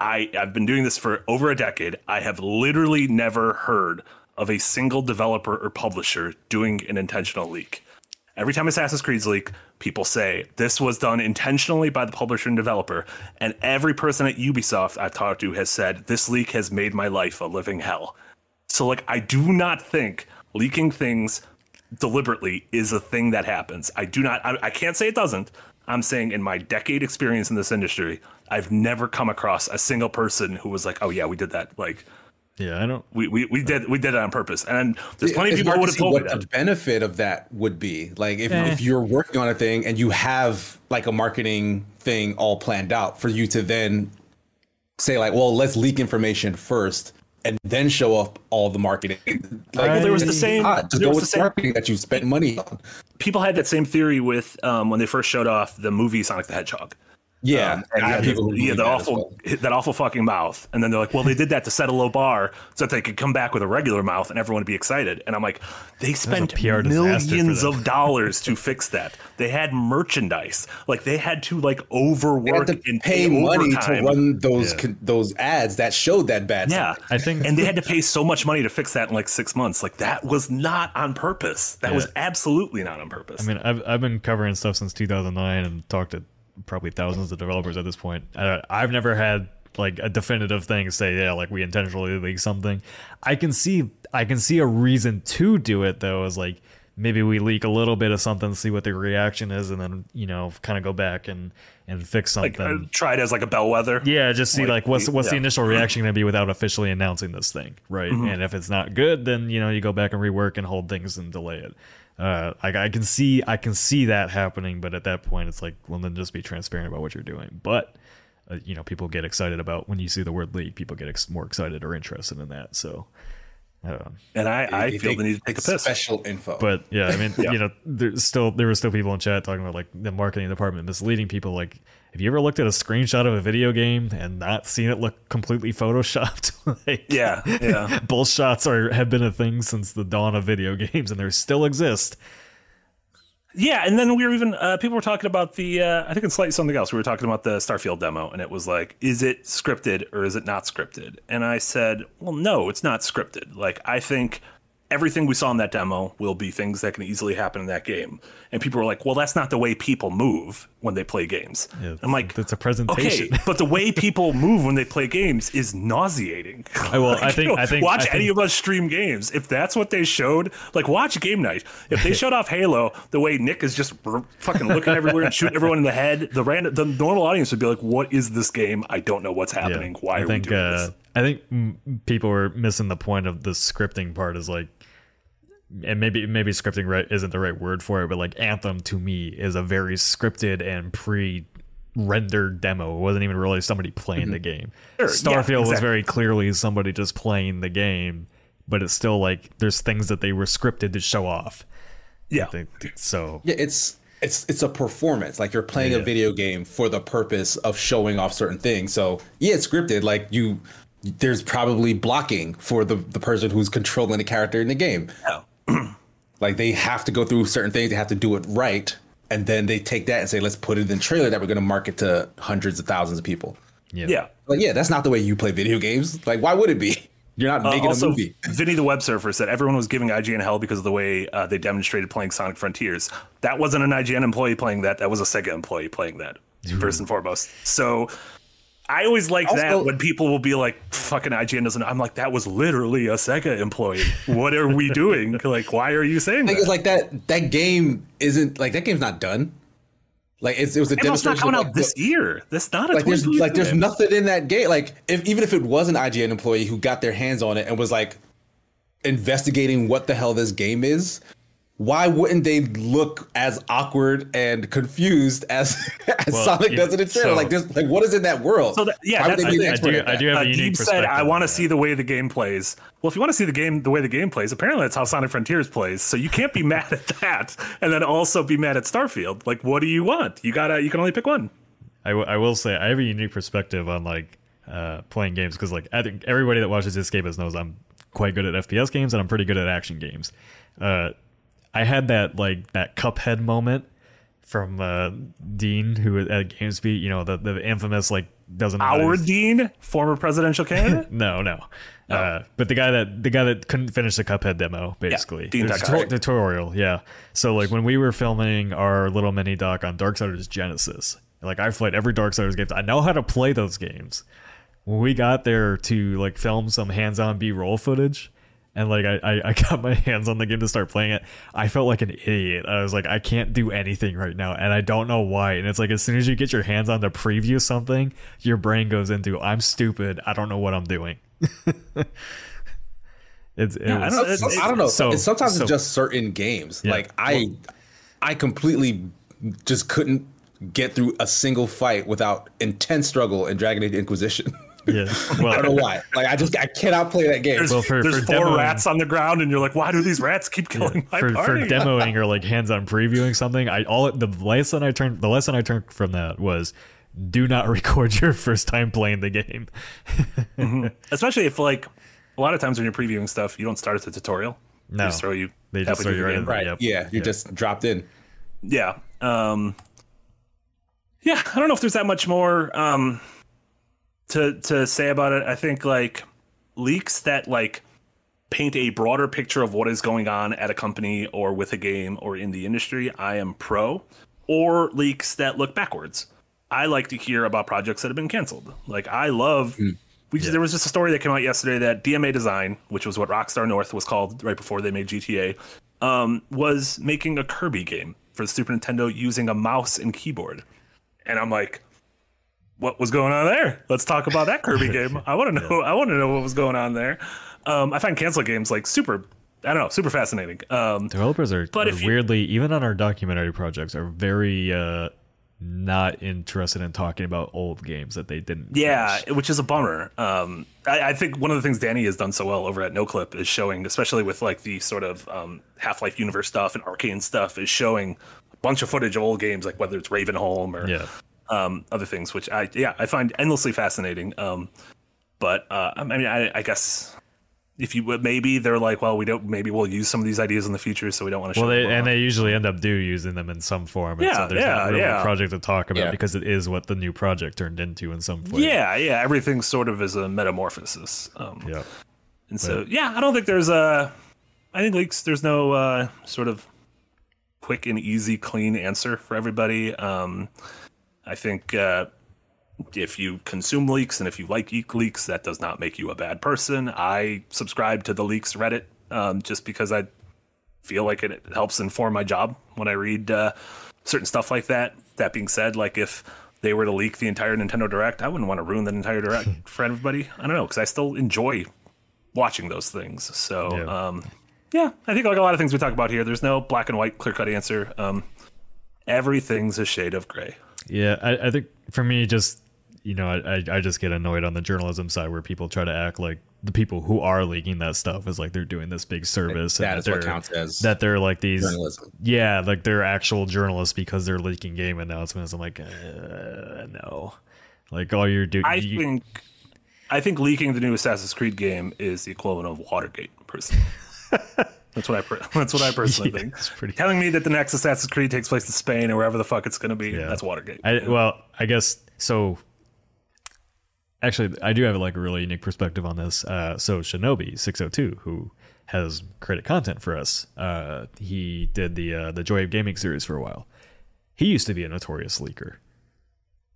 I, I've been doing this for over a decade. I have literally never heard of a single developer or publisher doing an intentional leak. Every time Assassin's Creed's leak, people say this was done intentionally by the publisher and developer. And every person at Ubisoft I've talked to has said this leak has made my life a living hell. So, like, I do not think leaking things deliberately is a thing that happens. I do not, I, I can't say it doesn't. I'm saying in my decade experience in this industry, I've never come across a single person who was like, oh, yeah, we did that. Like, yeah, I don't. we, we, we did we did it on purpose. And there's plenty of people who would have see told me what that. the benefit of that would be. Like if, Eh. if you're working on a thing and you have like a marketing thing all planned out for you to then say like, well, let's leak information first and then show off all the marketing. Like Well, there was the same- not. Just there go was with the same- marketing that you spent money on. People had that same theory with um, when they first showed off the movie Sonic the Hedgehog. Yeah, Um, and I have people the, yeah, believe that that awful, well. that awful fucking mouth, and then they're like, "Well, they did that to set a low bar so that they could come back with a regular mouth and everyone would be excited." And I'm like, "They spent PR millions of dollars to fix that. They had merchandise, like they had to like They overwork had to and pay money to run those Yeah. con- those ads that showed that bad. Yeah, Sonic. I think- and they had to pay so much money to fix that in like six months. Like that was not on purpose. That was absolutely not on purpose. I mean, I've I've been covering stuff since 2009 and talked to probably thousands of developers at this point. Uh, I've never had like a definitive thing say, yeah, like we intentionally leak something. I can see I can see a reason to do it though, is like maybe we leak a little bit of something, see what the reaction is, and then you know kind of go back and and fix something. like uh, try it as like a bellwether. Yeah, just see Like, like, what's what's the initial reaction going to be without officially announcing this thing, right? And if it's not good, then you know you go back and rework and hold things and delay it. Uh, I, I can see I can see that happening, but at that point, it's like well, then just be transparent about what you're doing. But uh, you know, people get excited about when you see the word league. People get ex- more excited or interested in that. So, um, and I, I feel the need to take a piss. Special info. but yeah, I mean, *laughs* Yeah. you know, there's still there were still people in chat talking about like the marketing department misleading people. Like, have you ever looked at a screenshot of a video game and not seen it look completely photoshopped? *laughs* like, Yeah, yeah. *laughs* bull shots are have been a thing since the dawn of video *laughs* games, and they still exist. Yeah, and then we were even uh, people were talking about the uh, I think it's slightly something else. We were talking about the Starfield demo, and it was like, is it scripted or is it not scripted? And I said, well, no, it's not scripted. Like I think everything we saw in that demo will be things that can easily happen in that game. And people were like, well, that's not the way people move when they play games. Yeah, I'm like, that's a presentation. Okay, but the way people *laughs* move when they play games is nauseating. I will- I think- I think- watch I any of us stream games. If that's what they showed, like watch game night. If they *laughs* showed off Halo the way Nick is just fucking looking everywhere and shooting everyone in the head, the random, the normal audience would be like, "What is this game? I don't know what's happening. Why I are think we doing uh, this?" I think people were missing the point of the scripting part. Is like, and maybe maybe scripting right isn't the right word for it, but like Anthem to me is a very scripted and pre rendered demo. It wasn't even really somebody playing the game. Mm-hmm. Sure, yeah, Starfield was very clearly somebody just playing the game, but it's still like there's things that they were scripted to show off. Yeah, think so. Yeah, it's it's it's a performance. Like you're playing a video game for the purpose of showing off certain things. So yeah, it's scripted. Like you, there's probably blocking for the the person who's controlling the character in the game. Yeah. *clears throat* Like they have to go through certain things. They have to do it right, and then they take that and say, let's put it in the trailer that we're going to market to hundreds of thousands of people. Yeah. Yeah. Like, yeah, that's not the way you play video games. Like, why would it be? *laughs* You're not Uh, making also, a movie. *laughs* Vinny the web surfer said everyone was giving IGN hell because of the way uh, they demonstrated playing Sonic Frontiers. That wasn't an IGN employee playing that. That was a Sega employee playing that, *laughs* first and foremost. So I always like that when people will be like, fucking IGN doesn't. I'm like, that was literally a Sega employee. What are we doing? *laughs* like, why are you saying it's like that. That game isn't like that game's not done. Like it's, it was a And it's not coming out like, this year. That's not a like there's like there's game. nothing in that game. Like if even if it was an IGN employee who got their hands on it and was like investigating what the hell this game is, why wouldn't they look as awkward and confused as, *laughs* as Well, Sonic yeah, does in the trailer? so- like this, like what is in that world? So that, yeah, Why would that's they be the the thing. expert do- at I do have uh, a unique Deeb said, perspective "I want to see the way the game plays." Well, if you want to see the game the way the game plays, apparently that's how Sonic Frontiers plays. So you can't be *laughs* mad at that, and then also be mad at Starfield. Like, what do you want? You gotta, you can only pick one. I, w- I will say I have a unique perspective on like uh, playing games because like I think everybody that watches Escapist knows I'm quite good at FPS games and I'm pretty good at action games. Uh, I had that like that Cuphead moment from uh, Dean who at GamesBeat, you know the the infamous like doesn't know how to Our Dean, former presidential *laughs* candidate. no, no. Uh, but the guy that the guy that couldn't finish the Cuphead demo, basically, tu- tutorial. Yeah. So like when we were filming our little mini doc on Darksiders Genesis, like I've played every Darksiders game. I know how to play those games. When we got there to like film some hands-on B-roll footage, and like I, I, I *laughs* got my hands on the game to start playing it, I felt like an idiot. I was like, I can't do anything right now, and I don't know why. And it's like as soon as you get your hands on to preview something, your brain goes into I'm stupid. I don't know what I'm doing. *laughs* it's it Yeah, I don't- it's- I don't know. So- sometimes so- it's just certain games. Yeah. Like I, I completely just couldn't get through a single fight without intense struggle in Dragon Age Inquisition. *laughs* yeah. Well, *laughs* I don't know why. Like I just I cannot play that game. There's, Well, for- there's for four demoing- rats on the ground, and you're like, why do these rats keep killing my for, for *laughs* demoing or like hands-on previewing something i all the lesson i turned the lesson i turned from that was do not *laughs* record your first time playing the game Especially if like a lot of times when you're previewing stuff, you don't start at the tutorial. No. they just throw you. They just halfway throw you right in. right? Yep. Yeah, you just dropped in. Yeah. Um Yeah, I don't know if there's that much more um to to say about it. I think like leaks that like paint a broader picture of what is going on at a company or with a game or in the industry, I am pro. Or leaks that look backwards. I like to hear about projects that have been canceled. Like I love we there was just a story that came out yesterday that DMA Design, which was what Rockstar North was called right before they made GTA, um, was making a Kirby game for the Super Nintendo using a mouse and keyboard. And I'm like, what was going on there? Let's talk about that Kirby *laughs* game. I want to know. I want to know what was going on there. Um, I find cancel games like super. I don't know, super fascinating. Um, developers are, But are if you- weirdly even on our documentary projects are very uh not interested in talking about old games that they didn't Yeah, finish. which is a bummer. Um, I, I think one of the things Danny has done so well over at NoClip is showing, especially with like the sort of um, Half Life universe stuff and Arkane stuff, is showing a bunch of footage of old games, like whether it's Ravenholm or yeah um, other things, which I yeah I find endlessly fascinating. Um, but uh, I mean, I, I guess if you would maybe they're like, well, we don't maybe we'll use some of these ideas in the future, so we don't want to. well show they them and off. they usually end up do using them in some form and Yeah, so there's yeah, not really yeah. a project to talk about Yeah. because it is what the new project turned into in some way yeah, yeah, everything sort of is a metamorphosis. Um, yeah And so, yeah, I don't think there's a. I think leaks. There's no uh, sort of quick and easy, clean answer for everybody. Um, I think uh, if you consume leaks and if you like e- leaks, that does not make you a bad person. I subscribe to the leaks Reddit um, just because I feel like it helps inform my job when I read uh, certain stuff like that. That being said, like if they were to leak the entire Nintendo Direct, I wouldn't want to ruin the entire Direct *laughs* for everybody. I don't know because I still enjoy watching those things. So Yeah. yeah. um yeah, I think like a lot of things we talk about here, there's no black and white clear cut answer. Um everything's a shade of gray. Yeah, I, I think for me, just you know, I, I I just get annoyed on the journalism side where people try to act like the people who are leaking that stuff is like they're doing this big service that and is that what they're counts as that they're like these journalism. yeah like they're actual journalists because they're leaking game announcements. I'm like, uh, no, like all you're doing. I think I think leaking the new Assassin's Creed game is the equivalent of Watergate personally. *laughs* that's what I *laughs* that's what I personally *laughs* Yeah, think. it's pretty- Telling me that the next Assassin's Creed takes place in Spain or wherever the fuck it's going to be, Yeah. that's Watergate. I well, I guess so. actually, I do have like a really unique perspective on this. Uh, so Shinobi six hundred two, who has created content for us, uh, he did the uh, the Joy of Gaming series for a while. He used to be a notorious leaker.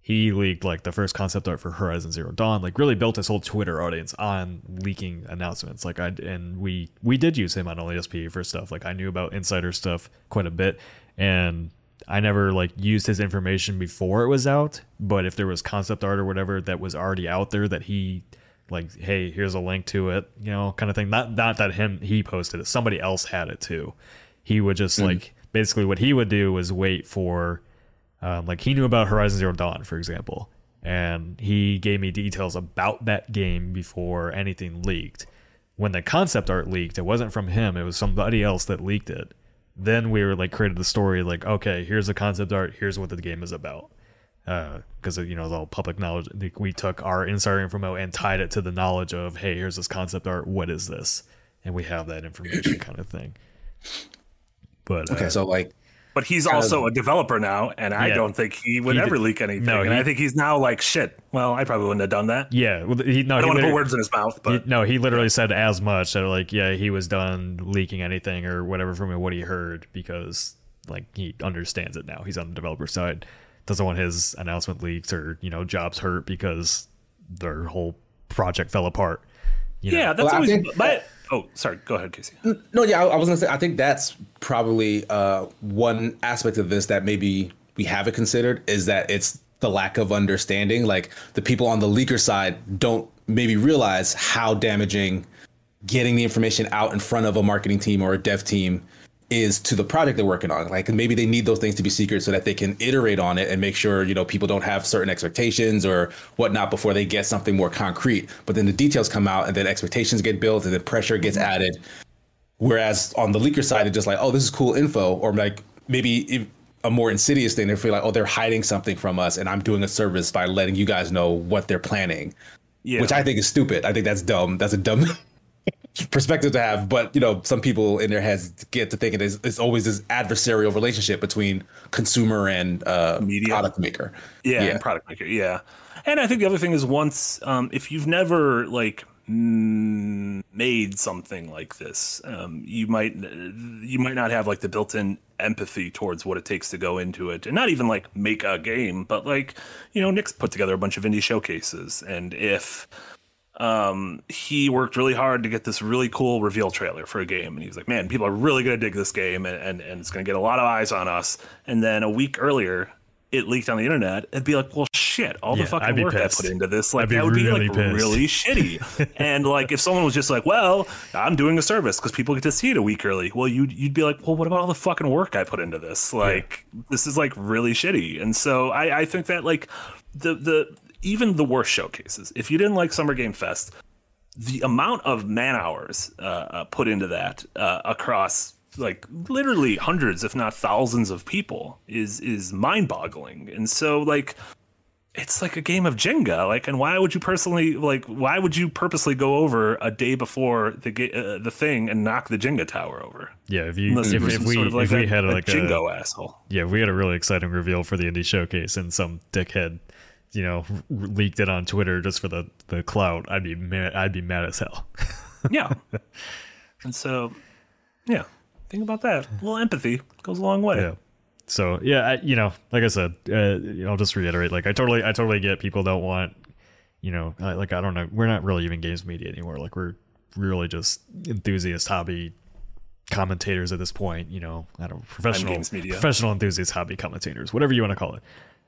He leaked like the first concept art for Horizon Zero Dawn, like really built his whole Twitter audience on leaking announcements. Like I and we we did use him on OSP for stuff. Like I knew about insider stuff quite a bit, and I never like used his information before it was out, but if there was concept art or whatever that was already out there that he like, hey, here's a link to it, you know, kind of thing. Not not that him he posted it, somebody else had it too. He would just mm. like basically what he would do was wait for um, like he knew about Horizon Zero Dawn, for example, and he gave me details about that game before anything leaked. When the concept art leaked, it wasn't from him; it was somebody else that leaked it. Then we were like created the story like okay here's the concept art here's what the game is about. Because uh, you know it's all public knowledge. We took our insider info and tied it to the knowledge of hey here's this concept art what is this? And we have that information kind of thing. But okay uh, so like but he's also a developer now, and I don't think he would he ever did, leak anything. No, he, I think he's now like, shit. Well, I probably wouldn't have done that. Yeah, well, he, no, I don't want to put words in his mouth, but he, no, he literally said as much. So like, yeah, he was done leaking anything or whatever from what he heard because like he understands it now. He's on the developer side, doesn't want his announcement leaks or you know jobs hurt because their whole project fell apart. You know? Yeah, that's well, always. Think, but Oh, sorry. Go ahead, KC. No, yeah, I, I was gonna say. I think that's probably uh, one aspect of this that maybe we haven't considered is that it's the lack of understanding. Like the people on the leaker side don't maybe realize how damaging getting the information out in front of a marketing team or a dev team is to the project they're working on. Like maybe they need those things to be secret so that they can iterate on it and make sure, you know, people don't have certain expectations or whatnot before they get something more concrete. But then the details come out and then expectations get built and then pressure gets mm-hmm. added. Whereas on the leaker side, it's just like, oh, this is cool info. Or like maybe a more insidious thing, they feel like, oh, they're hiding something from us and I'm doing a service by letting you guys know what they're planning. Yeah. Which I think is stupid. I think that's dumb. That's a dumb *laughs* perspective to have, but you know, some people in their heads get to thinking it's, it's always this adversarial relationship between consumer and uh, media product maker. Yeah, yeah. product maker. Yeah, and I think the other thing is once um, if you've never like made something like this, um, you might you might not have like the built-in empathy towards what it takes to go into it, and not even like make a game, but like you know, Nick's put together a bunch of indie showcases, and if um, he worked really hard to get this really cool reveal trailer for a game. And he was like, man, people are really going to dig this game and, and, and it's going to get a lot of eyes on us. And then a week earlier, it leaked on the internet. It'd be like, well, shit, all the fucking work pissed. I put into this, like, that would really be like really shitty. *laughs* and like, if someone was just like, well, I'm doing a service because people get to see it a week early, well, you'd, you'd be like, well, what about all the fucking work I put into this? Like, yeah. this is like really shitty. And so I, I think that like, the the even the worst showcases. If you didn't like Summer Game Fest, the amount of man hours uh, uh, put into that uh, across like literally hundreds, if not thousands, of people is is mind boggling. And so like it's like a game of Jenga. Like, and why would you personally like? Why would you purposely go over a day before the uh, the thing and knock the Jenga tower over? Yeah, if you if, if, we sort of like if we had like a Jenga asshole. Yeah, we had a really exciting reveal for the indie showcase, and some dickhead you know, *laughs* leaked it on Twitter just for the the clout, I'd be mad, I'd be mad as hell. *laughs* yeah. And so, yeah, think about that. A little empathy goes a long way. Yeah. So yeah, I, you know, like I said, uh, you know, I'll just reiterate. Like I totally, I totally get people don't want, you know, like I don't know, we're not really even games media anymore. Like we're really just enthusiast hobby commentators at this point. You know, I don't professional professional enthusiast hobby commentators, whatever you want to call it.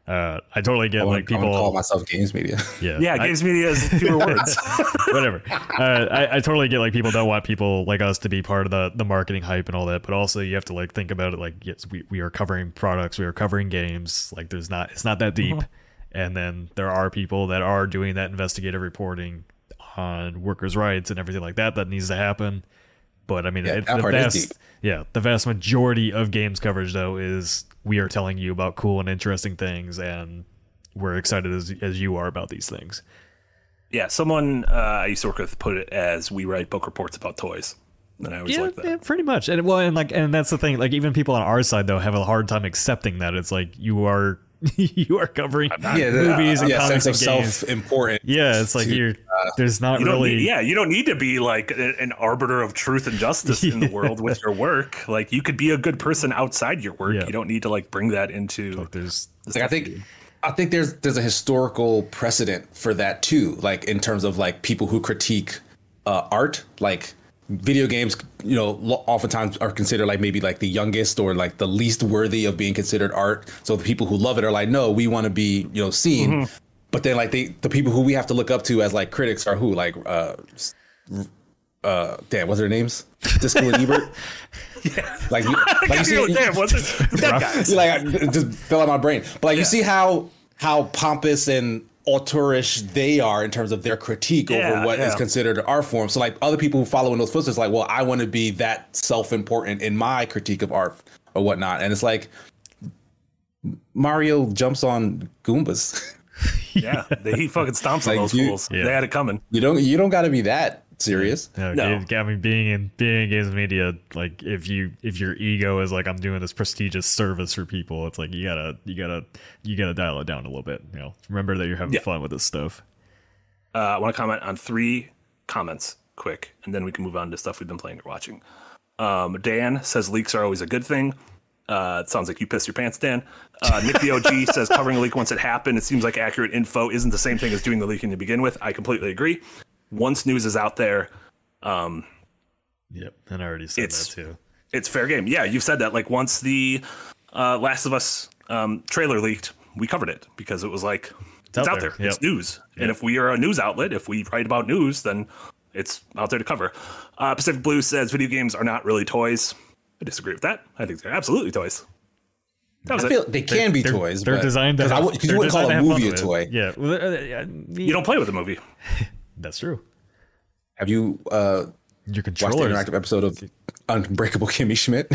Uh, I totally get I want, like people call myself games media. Yeah, yeah, games media is fewer words. *laughs* whatever. Uh, I, I totally get like people don't want people like us to be part of the the marketing hype and all that, but also you have to like think about it like yes, we, we are covering products, we are covering games. Like there's not it's not that deep, mm-hmm. and then there are people that are doing that investigative reporting on workers' rights and everything like that that needs to happen. But I mean, yeah, the vast, yeah, the vast majority of games coverage though is we are telling you about cool and interesting things, and we're excited as as you are about these things. Yeah, someone uh, I used to work with put it as we write book reports about toys. And I always yeah, like that. Yeah, pretty much. And well, and like, and that's the thing. Like, even people on our side though have a hard time accepting that it's like you are *laughs* you are covering yeah, movies and yeah, comics sense of and games. self important. Yeah, it's like you're. There's not You don't really. need, yeah, you don't need to be like a- an arbiter of truth and justice in the *laughs* world with your work. Like you could be a good person outside your work. Yeah. You don't need to like bring that into. Like There's Like I think I think there's there's a historical precedent for that too. Like in terms of like people who critique uh, art, like video games, you know, oftentimes are considered like maybe like the youngest or like the least worthy of being considered art. So the people who love it are like, no, we want to be you know seen. But then like they the people who we have to look up to as like critics are who like uh uh damn what's their names Siskel and Ebert. *laughs* Like, you- *laughs* like you see, Damn, what's it? That guy. Like I- just fill out my brain. But like you see how how pompous and auteurish they are in terms of their critique Yeah, over what is yeah. considered art form. So like other people who follow in those footsteps, like, well, I want to be that self-important in my critique of art or whatnot. And it's like Mario jumps on Goombas. *laughs* Yeah, he fucking stomps on those you- fools. Yeah. They had it coming. you don't you don't got to be that serious. No, No. game- I mean, being in being in games media, like if you if your ego is like I'm doing this prestigious service for people, it's like you gotta you gotta you gotta dial it down a little bit. You know, remember that you're having Yeah. fun with this stuff. Uh, I want to comment on three comments quick, and then we can move on to stuff we've been playing or watching. Um, Dan says leaks are always a good thing. Uh, it sounds like you pissed your pants, Dan. Uh, Nick the OG *laughs* says covering a leak once it happened. It seems like accurate info isn't the same thing as doing the leaking to begin with. I completely agree. Once news is out there, Yep, and I already said It's- that too. it's fair game. Yeah, you've said that. Like once the uh, Last of Us um, trailer leaked, we covered it because it was like it's, out out there. there. It's Yep. news, and if we are a news outlet, if we write about news, then it's out there to cover. Uh, Pacific Blue says video games are not really toys. I disagree with that. I think they're absolutely toys. That was I it. feel they can be They're, toys. they're but, designed to. because I 'cause you wouldn't call a movie a toy. Yeah, well, you don't play with a movie. *laughs* That's true. Have you uh, Your watched the controller. interactive episode of *laughs* Unbreakable Kimmy Schmidt?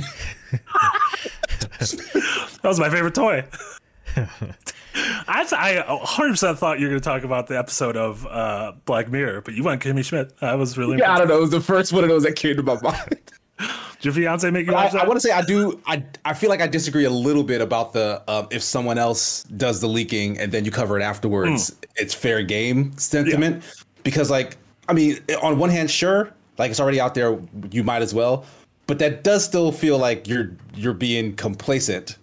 That was my favorite toy. *laughs* I, I 100% thought you were going to talk about the episode of uh, Black Mirror, but you went Kimmy Schmidt. I was really yeah, I don't know. It was the first one of those that came to my mind. Did your fiance make you I, watch that? I want to say I do. I I feel like I disagree a little bit about the um, if someone else does the leaking and then you cover it afterwards, it's fair game sentiment. Because like, I mean, on one hand, sure, like it's already out there, you might as well. But that does still feel like you're you're being complacent.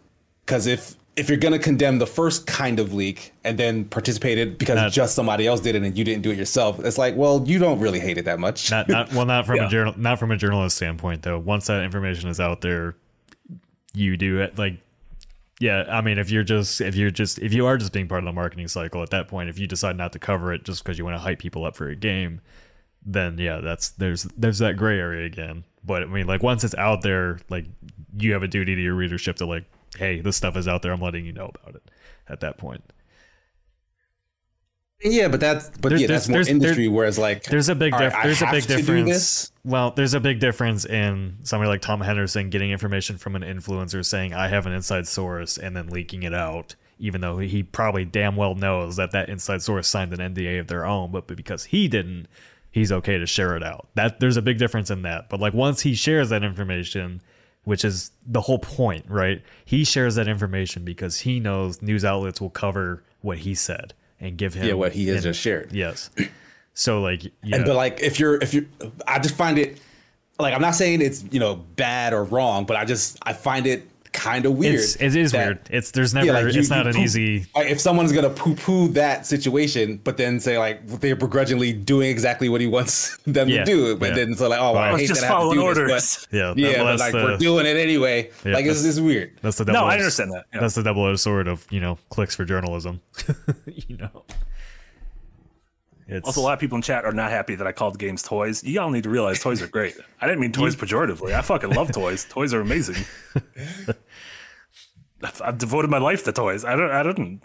Because if if you're gonna condemn the first kind of leak and then participated because Not- just somebody else did it and you didn't do it yourself, it's like, well, you don't really hate it that much. not not *laughs* well not from Yeah. a journal not from a journalist standpoint though once that information is out there you do it like yeah i mean if you're just if you're just if you are just being part of the marketing cycle at that point if you decide not to cover it just because you want to hype people up for a game then yeah that's there's there's that gray area again. But i mean like once it's out there like you have a duty to your readership to like hey this stuff is out there. I'm letting you know about it at that point Yeah, but that's but There- yeah, that's more industry. whereas like There's a big right, dif- I there's a big difference. Well, there's a big difference in somebody like Tom Henderson getting information from an influencer saying I have an inside source and then leaking it out, even though he probably damn well knows that that inside source signed an NDA of their own, but because he didn't, he's okay to share it out. That there's a big difference in that. But like once he shares that information, which is the whole point, right? He shares that information because he knows news outlets will cover what he said and give him Yeah, what he has just shared. Yes. *clears throat* So like yeah. And but like if you're if you I just find it like I'm not saying it's you know bad or wrong, but I just I find it kind of weird. It's, it is that- weird. It's there's never. Yeah, like you- it's not an poo- easy. Like if someone's gonna poo-poo that situation, but then say like they're begrudgingly doing exactly what he wants *laughs* them Yeah, to do, but yeah. then so like oh well, I hate just that I have to do orders. This, Yeah, but, yeah, well, but like the- we're doing it anyway. Yeah, like it's that's- just weird. That's the no. I understand that. Yeah. That's the double-edged sword of you know clicks for journalism. *laughs* you know. It's Also, a lot of people in chat are not happy that I called games toys. You all need to realize toys are great. I didn't mean toys *laughs* pejoratively. I fucking love toys. Toys are amazing. I've, I've devoted my life to toys. I don't. I didn't.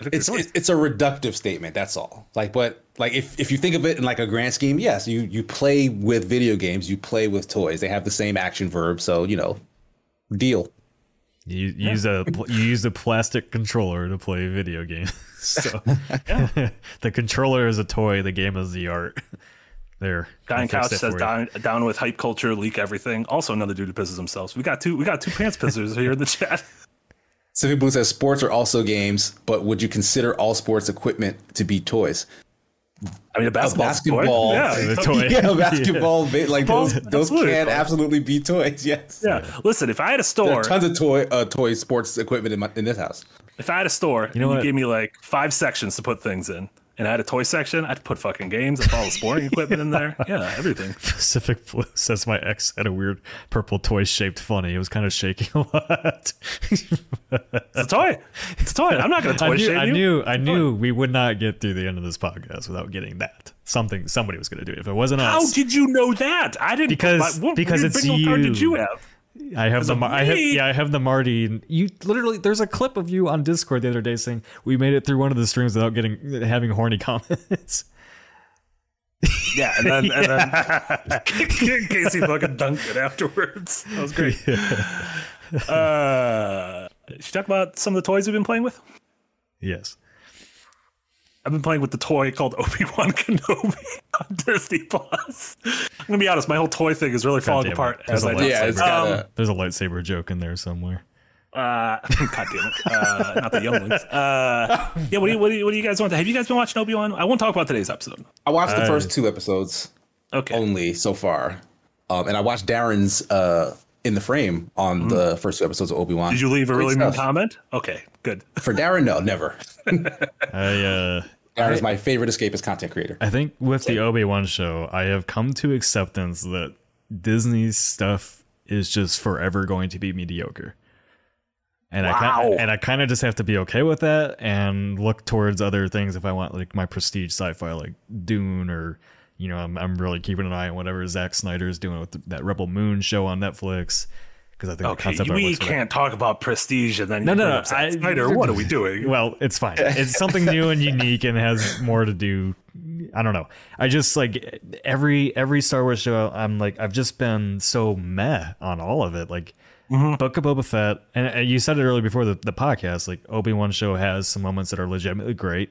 I think It's, it's it's a reductive statement. That's all. Like, but like if if you think of it in like a grand scheme, yes, you you play with video games, you play with toys. They have the same action verb, so you know, deal. you use a you use a plastic controller to play video games. *laughs* so *laughs* the controller is a toy. The game is the art. There. Guy I in fixed couch says down, down with hype culture, leak everything. Also, another dude who pisses himself. We got two. We got two pants pissers here in the chat. *laughs* Pacific Blue says sports are also games, but would you consider all sports equipment to be toys? I mean, a basketball. basketball. Yeah, The *laughs* toy. *laughs* Yeah, basketball, ba- like those, those absolutely. can absolutely be toys. *laughs* Yes. yeah. Listen, if I had a There store, are tons of toy, uh, toy sports equipment in my in this house. if I had a store, you know and you what? gave me like five sections to put things in, and I had a toy section, I'd put fucking games, put all the sporting *laughs* equipment in there. Yeah, everything. Pacific Blue says my ex had a weird purple toy shaped funny. It was kind of shaking a lot. It's a toy. It's a toy. I'm not going to I toy knew, shame I you. knew, I knew we would not get through the end of this podcast without getting that. Something, somebody was going to do it. If it wasn't How us, How did you know that? I didn't. Because- what because it's bingo card did you. you have? I have the, a Mar- I have, yeah, I have the Marty. You literally, there's a clip of you on Discord the other day saying we made it through one of the streams without getting having horny comments. Yeah, and then, and then *laughs* KC fucking dunked it afterwards. That was great. Uh, should you talk about some of the toys we've been playing with? yes. I've been playing with the toy called *laughs* Obi Wan Kenobi on Disney Plus. I'm gonna be honest, my whole toy thing is really falling apart as a I lot. Yeah, it's Um, got a. There's a lightsaber joke in there somewhere. Uh, *laughs* God damn it! Uh, not the younglings. Uh, yeah, what do you what do you, what do you guys want? To, have you guys been watching Obi Wan? I won't talk about today's episode. I watched the I- first two episodes Okay. only so far, um, and I watched Darren's uh, in the frame on the first two episodes of Obi Wan. Mm-hmm. Did you leave a Great really mean comment? Okay, good. For Darren, no, never. *laughs* I uh, Darren is my favorite escapist content creator. I think with the Obi Wan show, I have come to acceptance that Disney's stuff is just forever going to be mediocre. And I Wow. kind and I kind of just have to be okay with that and look towards other things if I want like my prestige sci-fi like Dune or you know I'm I'm really keeping an eye on whatever Zack Snyder is doing with that Rebel Moon show on Netflix because I think the concept we can't talk about prestige and then No, no, no, I- Snyder. What are we doing? *laughs* Well, it's fine. It's something new and unique and has more to do. I don't know. I just like every every Star Wars show. I'm like I've just been so meh on all of it. Like mm-hmm. Book of Boba Fett, and you said it earlier before the, the podcast. Like Obi Wan show has some moments that are legitimately great,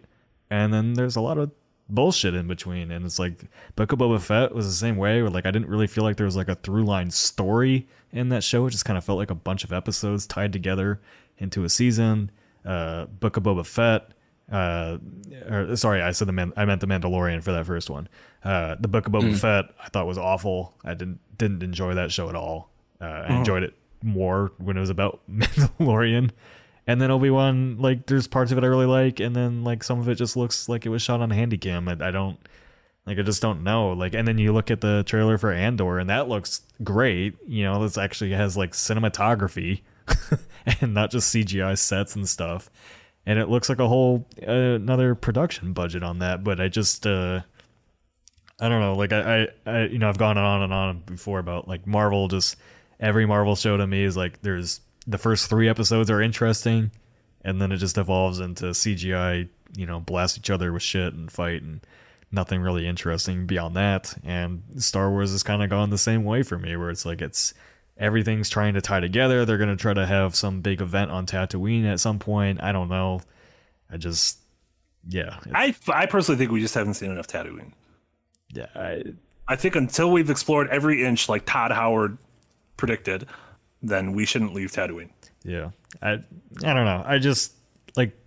and then there's a lot of bullshit in between. And it's like Book of Boba Fett was the same way. Where like I didn't really feel like there was like a through line story in that show. It just kind of felt like a bunch of episodes tied together into a season. Uh, Book of Boba Fett. Uh, or sorry, I said the man. I meant the Mandalorian for that first one. Uh, the Book of Boba Fett I thought was awful. I didn't didn't enjoy that show at all. Uh, I enjoyed it more when it was about *laughs* Mandalorian. And then Obi Wan, like, there's parts of it I really like, and then like some of it just looks like it was shot on a Handycam. I, I don't, like, I just don't know. Like, and then you look at the trailer for Andor, and that looks great. You know, this actually has like cinematography *laughs* and not just CGI sets and stuff. And it looks like a whole uh, another production budget on that. But I just, uh, I don't know. Like I, I, I, you know, I've gone on and on before about like Marvel. Just every Marvel show to me is like there's the first three episodes are interesting, and then it just evolves into CGI. You know, blast each other with shit and fight, and nothing really interesting beyond that. And Star Wars has kind of gone the same way for me, where it's like it's everything's trying to tie together. They're gonna try to have some big event on Tatooine at some point. I don't know. I just, yeah, I, I personally think we just haven't seen enough Tatooine. yeah. I, I think until we've explored every inch, like Todd Howard predicted, then we shouldn't leave Tatooine. Yeah. I I don't know. I just like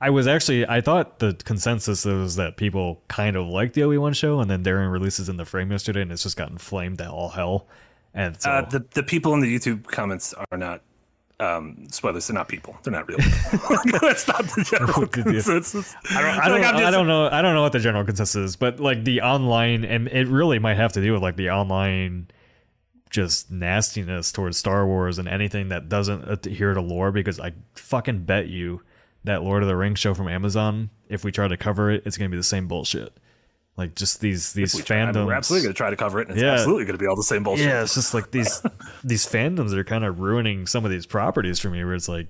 I was actually I thought the consensus was that people kind of like the Obi Wan show, and then Darren releases in the frame yesterday, and it's just gotten flamed to all hell. And so Uh, the the people in the YouTube comments are not um, spoilers. They're not people. They're not real. *laughs* *laughs* That's not the general consensus. I don't, I don't, I don't know. I don't know what the general consensus is, but like the online, and it really might have to do with like the online, just nastiness towards Star Wars and anything that doesn't adhere to lore. Because I fucking bet you that Lord of the Rings show from Amazon, if we try to cover it, it's gonna be the same bullshit. Like just these these We try- I mean, fandoms. we're absolutely going to try to cover it. And it's Yeah. absolutely going to be all the same bullshit. Yeah, it's just like these *laughs* these fandoms are kind of ruining some of these properties for me. Where it's like,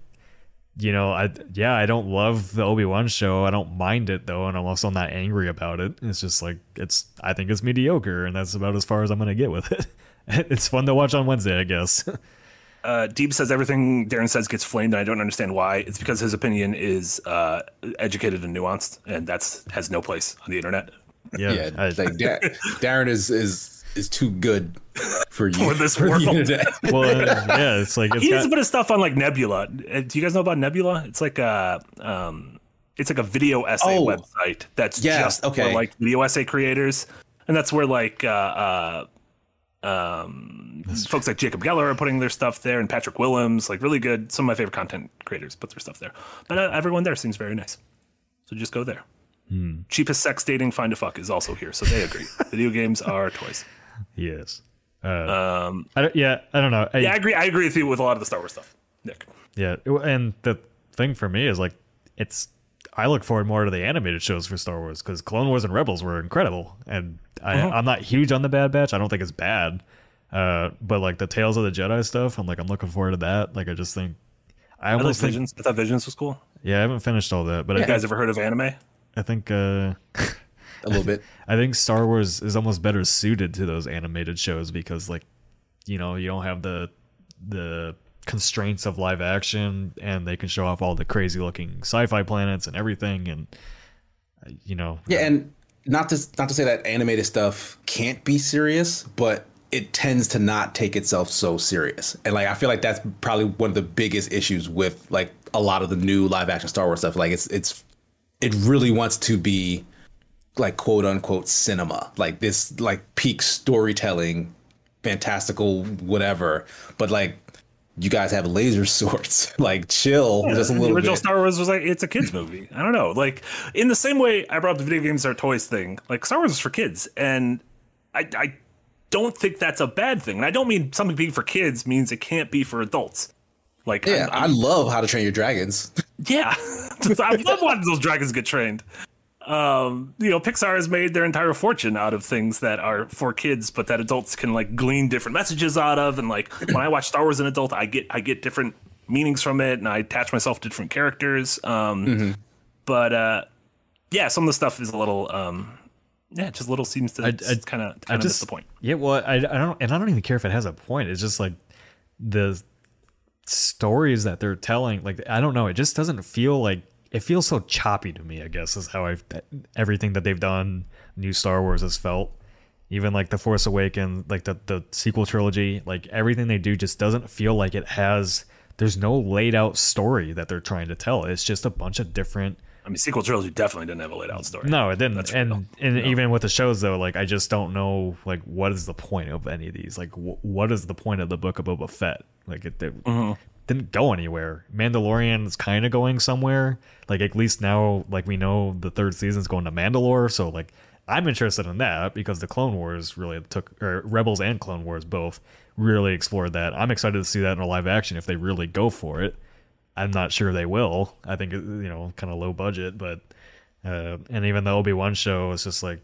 you know, I yeah, I don't love the Obi Wan show. I don't mind it though, and I'm also not angry about it. It's just like it's I think it's mediocre, and that's about as far as I'm gonna get with it. *laughs* *laughs* It's fun to watch on Wednesday, I guess. *laughs* Uh, Deep says everything Darren says gets flamed, and I don't understand why. It's because his opinion is uh, educated and nuanced, and that's has no place on the internet. yeah, Yeah, I- like Da- Darren is is is too good for for *laughs* you For this the world. internet. Well, uh, yeah, it's like it's he does a got, bit of stuff on like Nebula. Uh, Do you guys know about Nebula? It's like a um, it's like a video essay Oh. website that's Yes, just okay. for like video essay creators, and that's where like uh, uh, um, folks like Jacob Geller are putting their stuff there, and Patrick Willems, like really good. Some of my favorite content creators put their stuff there, but uh, everyone there seems very nice. So just go there. Cheapest sex dating find a fuck is also here, so they agree. *laughs* Video games are toys. yes. Uh, um, I don't, yeah, I don't know. I, Yeah, I agree. I agree with you with a lot of the Star Wars stuff, Nick. Yeah, and the thing for me is like it's I look forward more to the animated shows for Star Wars because Clone Wars and Rebels were incredible, and I, Uh-huh. I'm not huge on the Bad Batch. I don't think it's bad, uh, but like the Tales of the Jedi stuff, I'm like I'm looking forward to that. Like I just think I I like almost think Visions. I thought Visions was cool. yeah, I haven't finished all that, but I You guys ever heard of anime? I think uh, a little bit. *laughs* I think Star Wars is almost better suited to those animated shows because like you know you don't have the the constraints of live action and they can show off all the crazy looking sci-fi planets and everything and uh, you know Yeah, and not to not to say that animated stuff can't be serious, but it tends to not take itself so serious. And like I feel like that's probably one of the biggest issues with like a lot of the new live action Star Wars stuff. Like it's it's it really wants to be like quote unquote cinema. Like this like peak storytelling, fantastical whatever. But like you guys have laser swords. *laughs* like chill just a the little original bit. Star Wars was like it's a kids movie. I don't know. Like in the same way I brought up the video games are toys thing. Like Star Wars is for kids, and I I don't think that's a bad thing. And I don't mean something being for kids means it can't be for adults. Like yeah, I'm- I love how to train your dragons. *laughs* Yeah, *laughs* I love watching those dragons get trained. Um, you know, Pixar has made their entire fortune out of things that are for kids, but that adults can like glean different messages out of. And like *clears throat* when I watch Star Wars as an adult, I get I get different meanings from it, and I attach myself to different characters. Um, But uh, yeah, some of the stuff is a little, um, yeah, just a little seems to kind of kind of miss the point. Yeah, well, I, I don't, and I don't even care if it has a point. It's just like the stories that they're telling. Like I don't know, it just doesn't feel like it feels so choppy to me. I guess is how I've everything that they've done. New Star Wars has felt. Even like the Force Awakens, like the the sequel trilogy, like everything they do just doesn't feel like it has. There's no laid out story that they're trying to tell. It's just a bunch of different I mean, sequel trilogy definitely didn't have a laid out story. no, it didn't. That's and real. and even with the shows though, like I just don't know like what is the point of any of these? Like wh- what is the point of the book of Boba Fett? Like it, it Mm-hmm. Didn't go anywhere. Mandalorian is kind of going somewhere. Like at least now, like we know the third season's going to Mandalore. So like I'm interested in that because the Clone Wars really took or Rebels and Clone Wars both really explored that. I'm excited to see that in a live action if they really go for it. I'm not sure they will. I think you know, kind of low budget, but uh, and even the Obi Wan show is just like,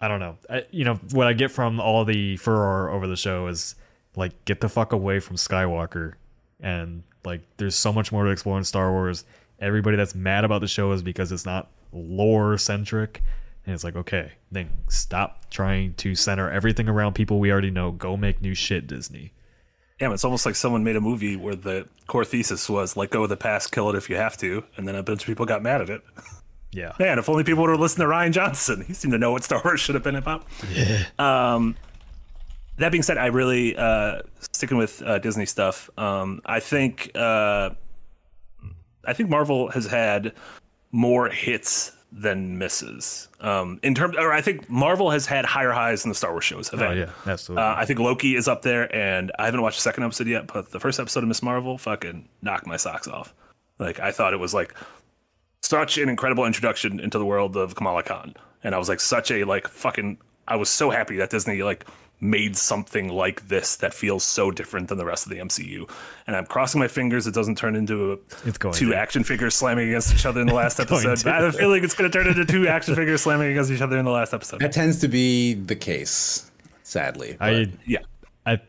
I don't know. I, you know what I get from all the furor over the show is like, get the fuck away from Skywalker, and like, there's so much more to explore in Star Wars. Everybody that's mad about the show is because it's not lore centric. And it's like, okay, then stop trying to center everything around people we already know. Go make new shit, Disney. Yeah, it's almost like someone made a movie where the core thesis was let go of the past, kill it if you have to, and then a bunch of people got mad at it. *laughs* Yeah. Man, if only people would have listened to Rian Johnson. He seemed to know what Star Wars should have been about. Yeah. Um, that being said, I really uh, sticking with uh, Disney stuff. Um, I think uh, I think Marvel has had more hits than misses. Um, in terms, or I think Marvel has had higher highs than the Star Wars shows have Oh had. yeah, absolutely. Uh, I think Loki is up there, and I haven't watched the second episode yet, but the first episode of Miss Marvel fucking knocked my socks off. Like I thought it was like such an incredible introduction into the world of Kamala Khan, and I was like such a like fucking. I was so happy that Disney like made something like this that feels so different than the rest of the MCU. And I'm crossing my fingers it doesn't turn into a, It's going two to. action figures slamming against each other in the *laughs* last episode. I have a feeling it's going to turn into two action figures slamming against each other in the last episode. That tends to be the case, sadly. I Yeah. I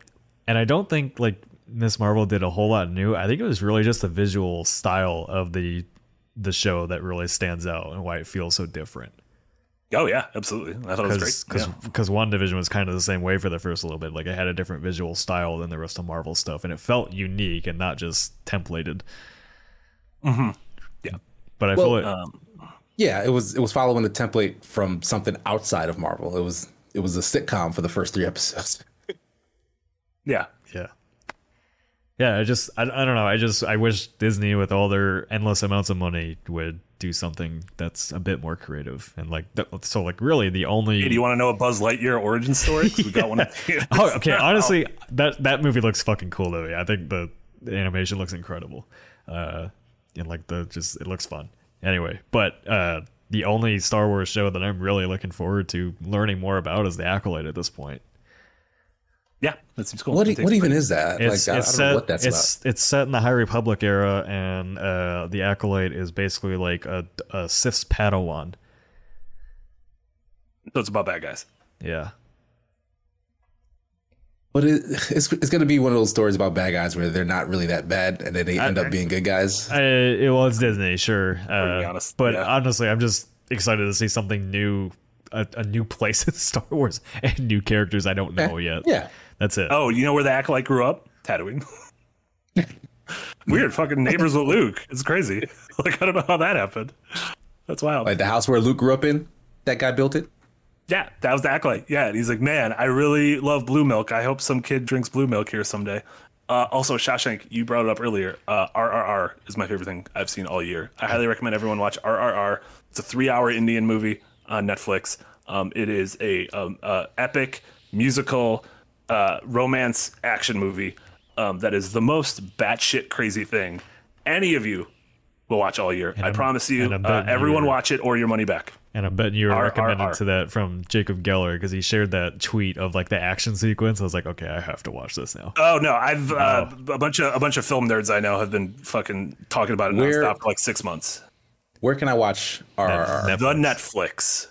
and I don't think like Miss Marvel did a whole lot new. I think it was really just the visual style of the the show that really stands out and why it feels so different. Oh yeah, absolutely. I thought it was Because great. because Yeah. because WandaVision was kind of the same way for the first little bit. Like it had a different visual style than the rest of Marvel stuff, and it felt unique and not just templated. Yeah. But I Well, feel like Um, yeah, it was it was following the template from something outside of Marvel. It was it was a sitcom for the first three episodes. *laughs* Yeah. Yeah. Yeah, I just I, I don't know. I just I wish Disney with all their endless amounts of money would do something that's a bit more creative and like th- so like really the only Hey, do you want to know a Buzz Lightyear origin story? 'Cause We got one. *laughs* Oh, okay. *laughs* Honestly, that that movie looks fucking cool though. Yeah, I think the, the animation looks incredible. Uh, and like the just it looks fun. Anyway, but uh, the only Star Wars show that I'm really looking forward to learning more about is the Acolyte at this point. Yeah, that seems cool. What, It e- what even is that? It's like, I, I don't set know what that's it's about. it's set in the High Republic era, and uh, the Acolyte is basically like a, a Sith's Padawan. So it's about bad guys. Yeah. But it, *laughs* it's it's gonna be one of those stories about bad guys where they're not really that bad, and then they end up being good guys. I, it, well, it's Disney, sure. Uh, honest, but yeah. honestly, I'm just excited to see something new, a, a new place *laughs* in Star Wars, and new characters I don't know yet. Yeah. That's it. Oh, you know where the acolyte grew up? Tatooine. *laughs* Weird, fucking neighbors with Luke. It's crazy. *laughs* Like I don't know how that happened. That's wild. Like the house where Luke grew up in, that guy built it. Yeah, that was the acolyte. Yeah, and he's like, man, I really love blue milk. I hope some kid drinks blue milk here someday. Uh, also, Shawshank, you brought it up earlier. Uh, RRR is my favorite thing I've seen all year. I highly recommend everyone watch RRR. It's a three-hour Indian movie on Netflix. Um, it is a um, uh, epic musical uh, romance action movie um, that is the most batshit crazy thing any of you will watch all year. I I'm- promise you. Uh, everyone watch it or your money back. And I'm betting you were R- R- recommended R. to that from Jacob Geller because he shared that tweet of like the action sequence. I was like, okay, I have to watch this now. Oh no, I've uh, a bunch of a bunch of film nerds I know have been fucking talking about it Where- nonstop for like six months. Where can I watch RRR? Netflix. The Netflix.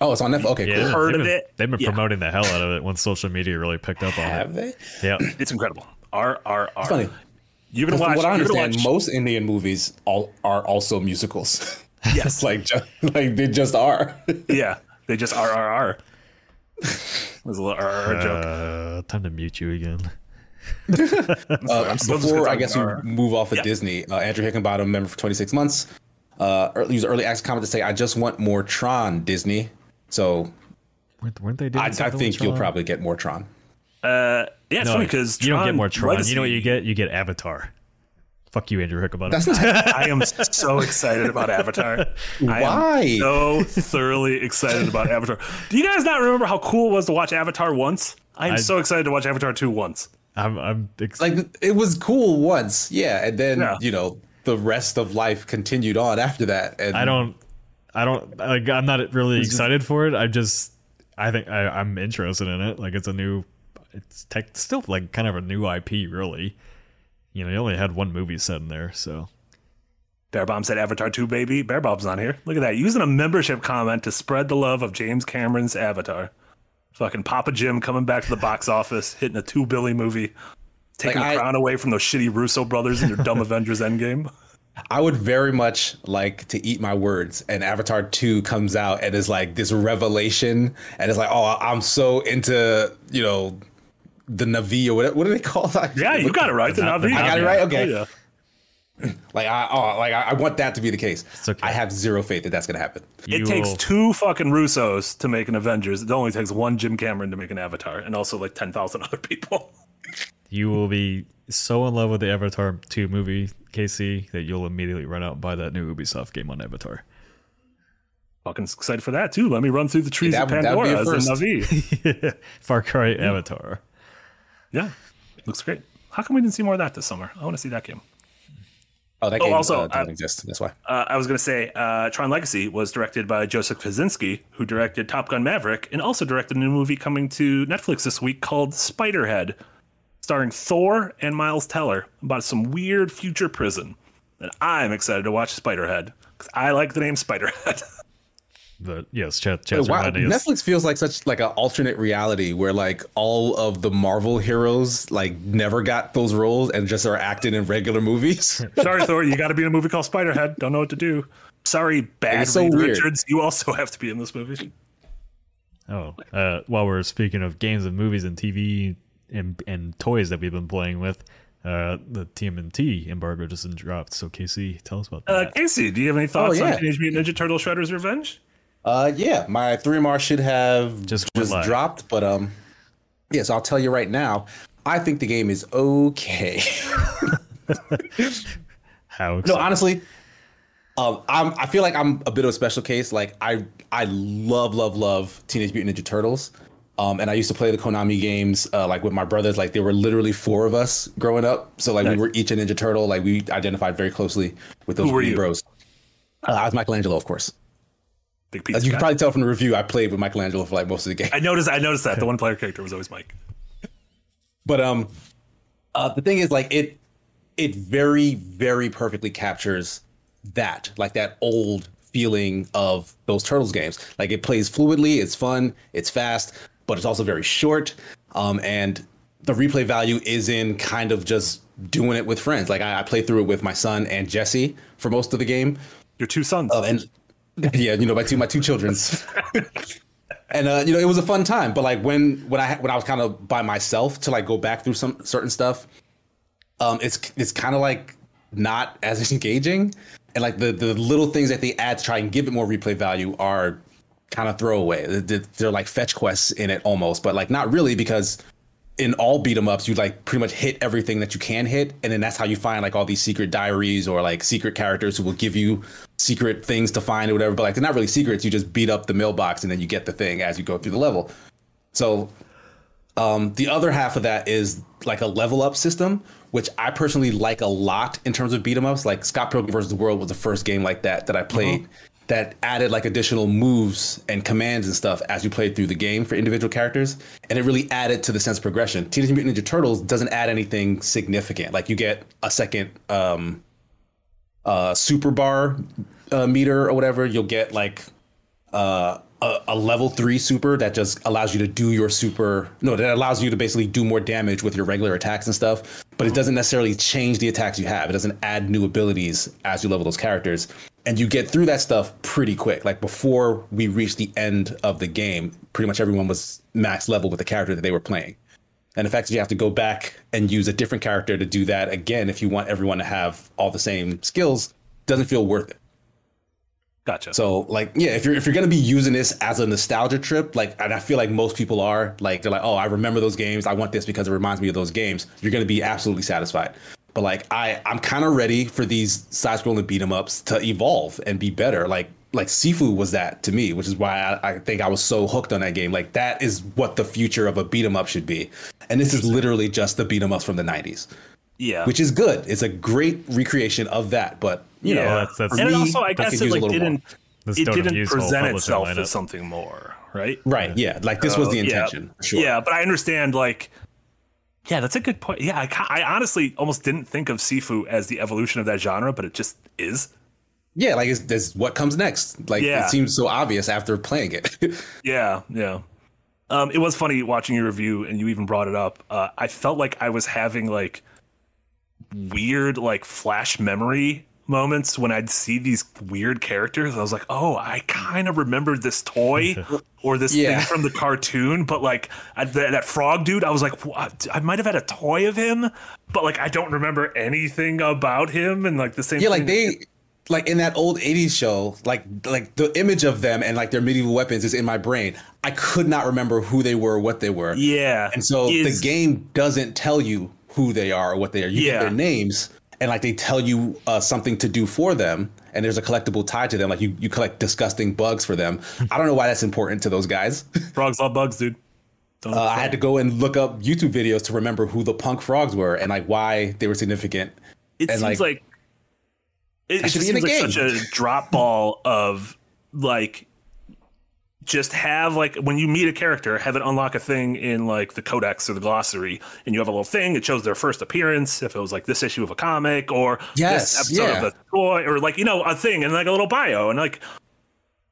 Oh, it's on Netflix. Okay, Yeah, cool. Heard they've of been, it? They've been Yeah. promoting the hell out of it once social media really picked up on Have it. Have they? Yeah, It's incredible. R R R. Funny. You're gonna From watch. what I you're gonna understand, watch- most Indian movies all are also musicals. *laughs* Yes. it's like just, like they just are. *laughs* yeah, they just R R R. Was a little R R R joke. uh, time to mute you again. *laughs* Uh, just before gonna I guess we talk move off of Yeah. Disney, uh, Andrew Hickenbottom, member for 26 months, uh, early, used early access comment to say, "I just want more Tron, Disney." So Weren't, weren't they doing I, I think you'll probably get more Tron. Uh, yeah, it's No, funny because you don't get more Tron. You know what you get? You get Avatar. Fuck you, Andrew Hickenbottom. That's *laughs* not. I am so excited about Avatar. I Why? am so thoroughly excited about Avatar. Do you guys not remember how cool it was to watch Avatar once? I am I- so excited to watch Avatar 2 once. I'm, I'm ex- like it was cool once, yeah, and then Yeah. you know the rest of life continued on after that. And I don't, I don't like. I'm not really excited for it. I just, I think I, I'm interested in it. Like it's a new, it's tech, still like kind of a new IP, really. You know, you only had one movie set in there, so Bear Bomb said Avatar 2, baby. Bear Bomb's on here. Look at that. Using a membership comment to spread the love of James Cameron's Avatar. Fucking Papa Jim coming back to the box *laughs* office, hitting a two Billy movie, taking Like, the I- crown away from those shitty Russo brothers and your dumb *laughs* Avengers Endgame. I would very much like to eat my words, and Avatar 2 comes out and is like this revelation, and it's like, oh, I'm so into, you know, the Navi or what, what do they call that? Yeah, you got it right. The Navi. I got it right? Okay. Oh, yeah. *clears throat* Like, I, oh, like I, I want that to be the case. okay. I have zero faith that that's going to happen. It takes will- two fucking Russos to make an Avengers. It only takes one Jim Cameron to make an Avatar, and also like ten thousand *laughs* other people. you will be so in love with the Avatar 2 movie, Casey, that you'll immediately run out and buy that new Ubisoft game on Avatar. Fucking excited for that too. Let me run through the trees That of would- be Pandora a as a first. Navi. *laughs* Far Cry Avatar. Yeah, looks great. How come we didn't see more of that this summer? I want to see that game. Oh, that Oh, game also, uh, doesn't I- exist. That's why. Uh, I was going to say, uh, Tron Legacy was directed by Joseph Kosinski, who directed Top Gun Maverick, and also directed a new movie coming to Netflix this week called Spiderhead, starring Thor and Miles Teller about some weird future prison. And I'm excited to watch Spiderhead because I like the name Spiderhead. *laughs* But yes, chat, chat's Wow. Netflix feels like such like an alternate reality where like all of the Marvel heroes like never got those roles and just are acting in regular movies. *laughs* Sorry, Thor, you got to be in a movie called Spiderhead. Don't know what to do. Sorry, bad so Reed weird. Richards. You also *laughs* have to be in this movie. Oh, uh, while we're speaking of games and movies and TV and, and toys that we've been playing with, uh, the TMNT embargo just dropped. So, Casey, tell us about that. Uh, Casey, do you have any thoughts Oh, yeah. on Teenage Mutant Ninja Turtle Shredder's Revenge? Uh, yeah, my 3MR should have Just just, live. dropped, but um, yeah. So I'll tell you right now. I think the game is okay. *laughs* How? no, honestly, um, I'm, I feel like I'm a bit of a special case. Like I, I love, love, love Teenage Mutant Ninja Turtles. Um, and I used to play the Konami games, uh, like with my brothers. Like there were literally four of us growing up. So like Nice. we were each a Ninja Turtle. Like we identified very closely with those Who were three you? bros. Uh, I was Michelangelo, of course. Big As you can probably tell from the review, I played with Michelangelo for like most of the game. I noticed. I noticed that the *laughs* one player character was always Mike. But um, uh, the thing is, like it, it very, very perfectly captures that, like that old feeling of those Turtles games. Like it plays fluidly, it's fun, it's fast, but it's also very short. Um, and the replay value is in kind of just doing it with friends. Like I, I played through it with my son and Jesse for most of the game. Your two sons. Uh, and *laughs* yeah, you know, my two my two children's. *laughs* and uh, you know, it was a fun time. But like when when I when I was kind of by myself to like go back through some certain stuff, um, it's it's kind of like not as *laughs* engaging. And like the the little things that they add to try and give it more replay value are kind of throwaway. They're, like fetch quests in it almost, but like not really because in all beat 'em ups, you like pretty much hit everything that you can hit, and then that's how you find like all these secret diaries or like secret characters who will give you secret things to find or whatever. But like they're not really secrets. You just beat up the mailbox and then you get the thing as you go through the level. So um, the other half of that is like a level up system, which I personally like a lot in terms of beat 'em ups. Like Scott Pilgrim vs. the World was the first game like that that I played that added like additional moves and commands and stuff as you played through the game for individual characters, and it really added to the sense of progression. Teenage Mutant Ninja Turtles doesn't add anything significant. Like you get a second um, uh, super bar uh, meter or whatever. You'll get like uh, a, a level three super that just allows you to do your super. No, that allows you to basically do more damage with your regular attacks and stuff. But it doesn't necessarily change the attacks you have. It doesn't add new abilities as you level those characters. And you get through that stuff pretty quick. Like before we reached the end of the game, pretty much everyone was max level with the character that they were playing. And the fact that you have to go back and use a different character to do that again, if you want everyone to have all the same skills, doesn't feel worth it. Gotcha. So like yeah, if you're if you're gonna be using this as a nostalgia trip, like and I feel like most people are, like they're like, oh, I remember those games. I want this because it reminds me of those games. You're gonna be absolutely satisfied. But like I I'm kind of ready for these side scrolling beat 'em ups to evolve and be better. Like like Sifu was that to me, which is why I, I think I was so hooked on that game. Like that is what the future of a beat 'em up should be. And this is literally just the beat 'em ups from the 90s, yeah. which is good. It's a great recreation of that. But you yeah. know, that's- that's- for and me, also, I guess it like didn't. The It didn't present itself lineup. as something more, right? Right. Yeah. Like this was the Uh, yeah. intention. Sure. Yeah, but I understand. Like, yeah, that's a good point. Yeah, I, I honestly almost didn't think of Sifu as the evolution of that genre, but it just is. Yeah. Like it's, it's what comes next. Like Yeah. it seems so obvious after playing it. *laughs* Yeah, yeah. Um, it was funny watching your review, and you even brought it up. Uh, I felt like I was having like weird, like flash memory moments when I'd see these weird characters. I was like, oh, I kind of remembered this toy *laughs* or this Yeah. thing from the cartoon, but like I, that, that frog dude, I was like, what? I might have had a toy of him, but like I don't remember anything about him. And like the same, yeah. Like they. Like in that old '80s show, like like the image of them and like their medieval weapons is in my brain. I could not remember who they were, what they were. yeah, And so is- the game doesn't tell you who they are or what they are. You Yeah. get their names and like they tell you uh, something to do for them, and there's a collectible tied to them. Like you, you collect disgusting bugs for them. I don't know why that's important to those guys. *laughs* frogs love bugs, dude. Uh, I had to go and look up YouTube videos to remember who the punk frogs were and like why they were significant. it and, seems like, like, it, it should just be in seems like game. such a drop ball of like just have like when you meet a character have it unlock a thing in like the codex or the glossary and you have a little thing it shows their first appearance if it was like this issue of a comic or Yes, this episode yeah. of a toy or like you know a thing and like a little bio and like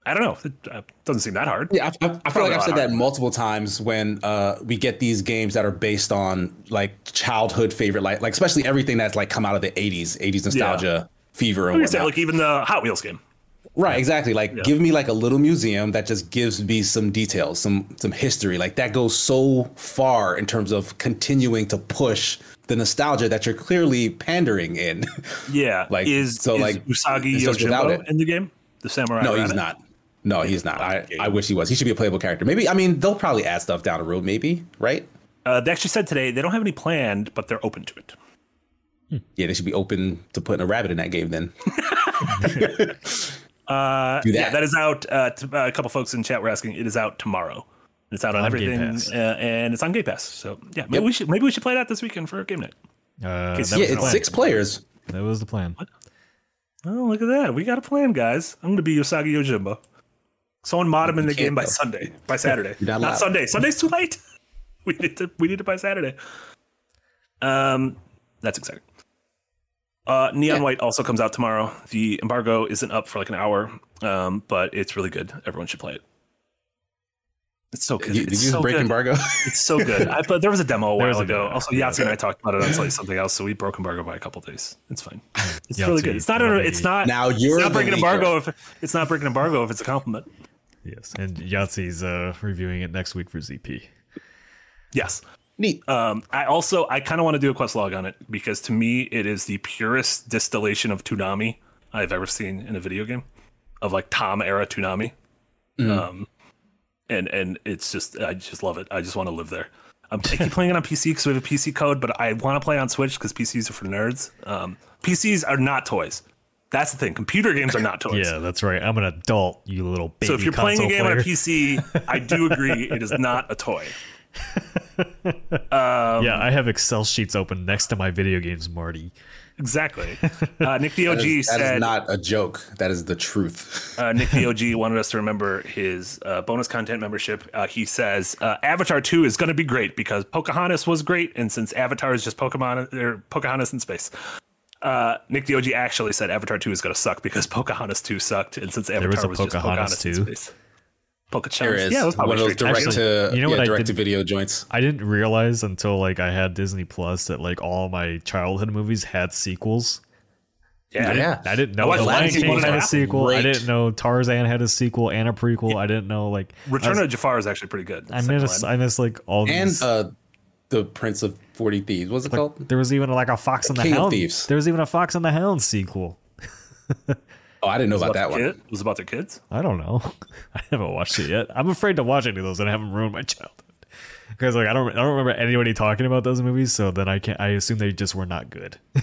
i don't know it uh, doesn't seem that hard. Yeah, I, I, I feel like I've said lot that multiple times when uh, we get these games that are based on like childhood favorite, like like especially everything that's like come out of the '80s, '80s nostalgia fever and Like I like even the hot wheels game Right, exactly. Like give me like a little museum that just gives me some details, some some history. Like that goes so far in terms of continuing to push the nostalgia that you're clearly pandering in. *laughs* yeah Like, is so, is like, usagi yojimbo in the game the samurai no, he's not. No, he's not. I, I wish he was. He should be a playable character. Maybe I mean they'll probably add stuff down the road, maybe, right? Uh, they actually said today they don't have any planned, but they're open to it. Yeah, they should be open to putting a rabbit in that game then. *laughs* *laughs* Uh, Do that. Yeah, that is out. Uh, to, uh, a couple folks in chat were asking. It is out tomorrow. It's out on, On everything, uh, and it's on Game Pass. So yeah, maybe Yep. we should maybe we should play that this weekend for game night. Uh, that, yeah, it's plan. six players. that was the plan. What? Oh, look at that. We got a plan, guys. I'm going to be Usagi Yojimbo. Someone mod him in the can't game by though. Sunday. By Saturday. Not not. Sunday. Sunday's too late. *laughs* We need to we need it by Saturday. Um that's exciting. Uh Neon Yeah. White also comes out tomorrow. The embargo isn't up for like an hour, um, but it's really good. Everyone should play it. It's so good. You, did it's just so break good. embargo? *laughs* It's so good. I, but there was a demo a *laughs* There while was a ago. demo. Also, Yahtzee and I talked about it on Slightly *laughs* something else, so we broke embargo by a couple days. It's fine. It's really good. It's not. A, it's not. Now you're not breaking embargo if it's not breaking embargo if it's a compliment. Yes, and Yahtzee's uh, reviewing it next week for ZP. Yes. Neat. Um, I also I kind of want to do a quest log on it because to me it is the purest distillation of Toonami I've ever seen in a video game, of like Tom era Toonami. Um, and and it's just I just love it. I just want to live there. I'm I keep playing it on PC because we have a PC code, but I want to play it on Switch because PCs are for nerds. Um, PCs are not toys. That's the thing. Computer games are not toys. *laughs* Yeah, that's right. I'm an adult, you little baby So if you're playing a game on a. PC, I do agree it is not a toy. *laughs* yeah, I have Excel sheets open next to my video games, Marty. Exactly. *laughs* Uh, Nick the OG That is, that said is not a joke. That is the truth. uh, Nick the OG *laughs* wanted us to remember his uh, bonus content membership. Uh, he says uh, Avatar 2 is going to be great because Pocahontas was great, and since Avatar is just Pokemon or Pocahontas in space. Uh, Nick the OG actually said Avatar 2 is going to suck because *laughs* Pocahontas 2 sucked, and since Avatar was a was, just Pocahontas Pocahontas in space. Pocahontas. There is Yeah, it was one of those direct Actually, to you know yeah, what I direct to did- video joints. I didn't realize until like I had Disney Plus that like all my childhood movies had sequels. Yeah, Yeah. I didn't I know watched The Lion King had a a half. sequel. I didn't know Tarzan had a sequel and a prequel. I didn't know like Return I, of Jafar is actually pretty good. I Second missed line. I missed like all And these. uh, the Prince of Forty Thieves. What's it called? there was even like a Fox and the King of Hound. Thieves. There was even a Fox and the Hound sequel. *laughs* Oh, I didn't know about that one. kid? It was about their kids. I don't know. *laughs* I haven't watched it yet. I'm afraid to watch any of those and I haven't ruined my childhood. Because like I don't I don't remember anybody talking about those movies, so then I can't I assume they just were not good. *laughs*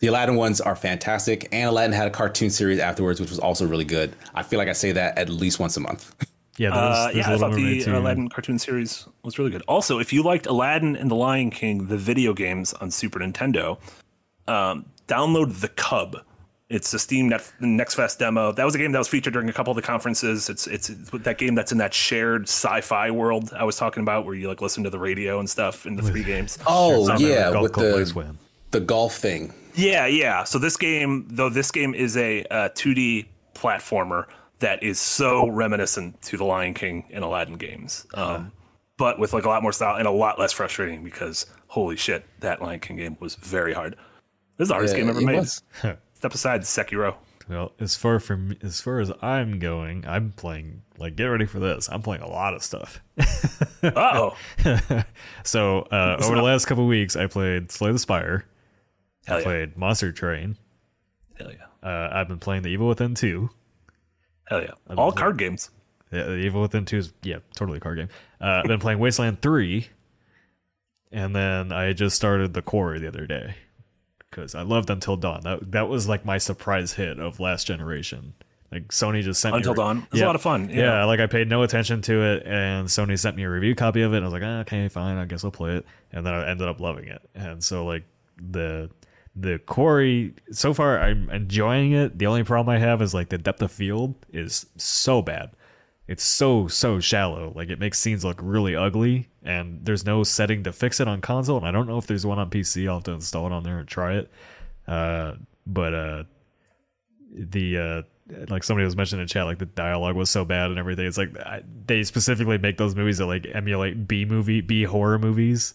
The Aladdin ones are fantastic, and Aladdin had a cartoon series afterwards, which was also really good. I feel like I say that at least once a month. *laughs* Yeah, there's, Uh, there's yeah, a I Little thought the too. Aladdin cartoon series was really good. Also, if you liked Aladdin and the Lion King, the video games on Super Nintendo, um, download the Cub. It's a Steam Net- Next Fest demo. That was a game that was featured during a couple of the conferences. It's it's, it's that game that's in that shared sci-fi world I was talking about, where you like listen to the radio and stuff in the three games. *laughs* Oh Something yeah, Golf with the the golf thing. Yeah, yeah. So this game, though, this game is a uh, 2D platformer that is so reminiscent to the Lion King and Aladdin games, um, but with like a lot more style and a lot less frustrating because holy shit, that Lion King game was very hard. This is the hardest Yeah, game ever it made. *laughs* Step aside, Sekiro. Well, as far from as far as I'm going, I'm playing like get ready for this. I'm playing a lot of stuff. *laughs* Oh, *laughs* So uh, over the last couple weeks, I played Slay the Spire. hell I yeah, played Monster Train. hell yeah, Uh, I've been playing The Evil Within 2. hell yeah. All card games. Yeah, The Evil Within 2 is yeah, totally a card game. Uh, I've been playing Wasteland 3, and then I just started The Quarry the other day because I loved Until Dawn. That that was like my surprise hit of last generation. Like Sony just sent Until me Dawn. It was a lot of fun. Yeah. Yeah. like I paid no attention to it, and Sony sent me a review copy of it. And I was like, ah, okay, fine, I guess I'll play it. And then I ended up loving it. And so like the the quarry so far, I'm enjoying it. The only problem I have is like the depth of field is so bad. It's so so shallow. Like it makes scenes look really ugly, and there's no setting to fix it on console. And I don't know if there's one on PC. I'll have to install it on there and try it. Uh, but uh, the uh like somebody was mentioning in chat like the dialogue was so bad and everything it's like I, they specifically make those movies that like emulate b movie b horror movies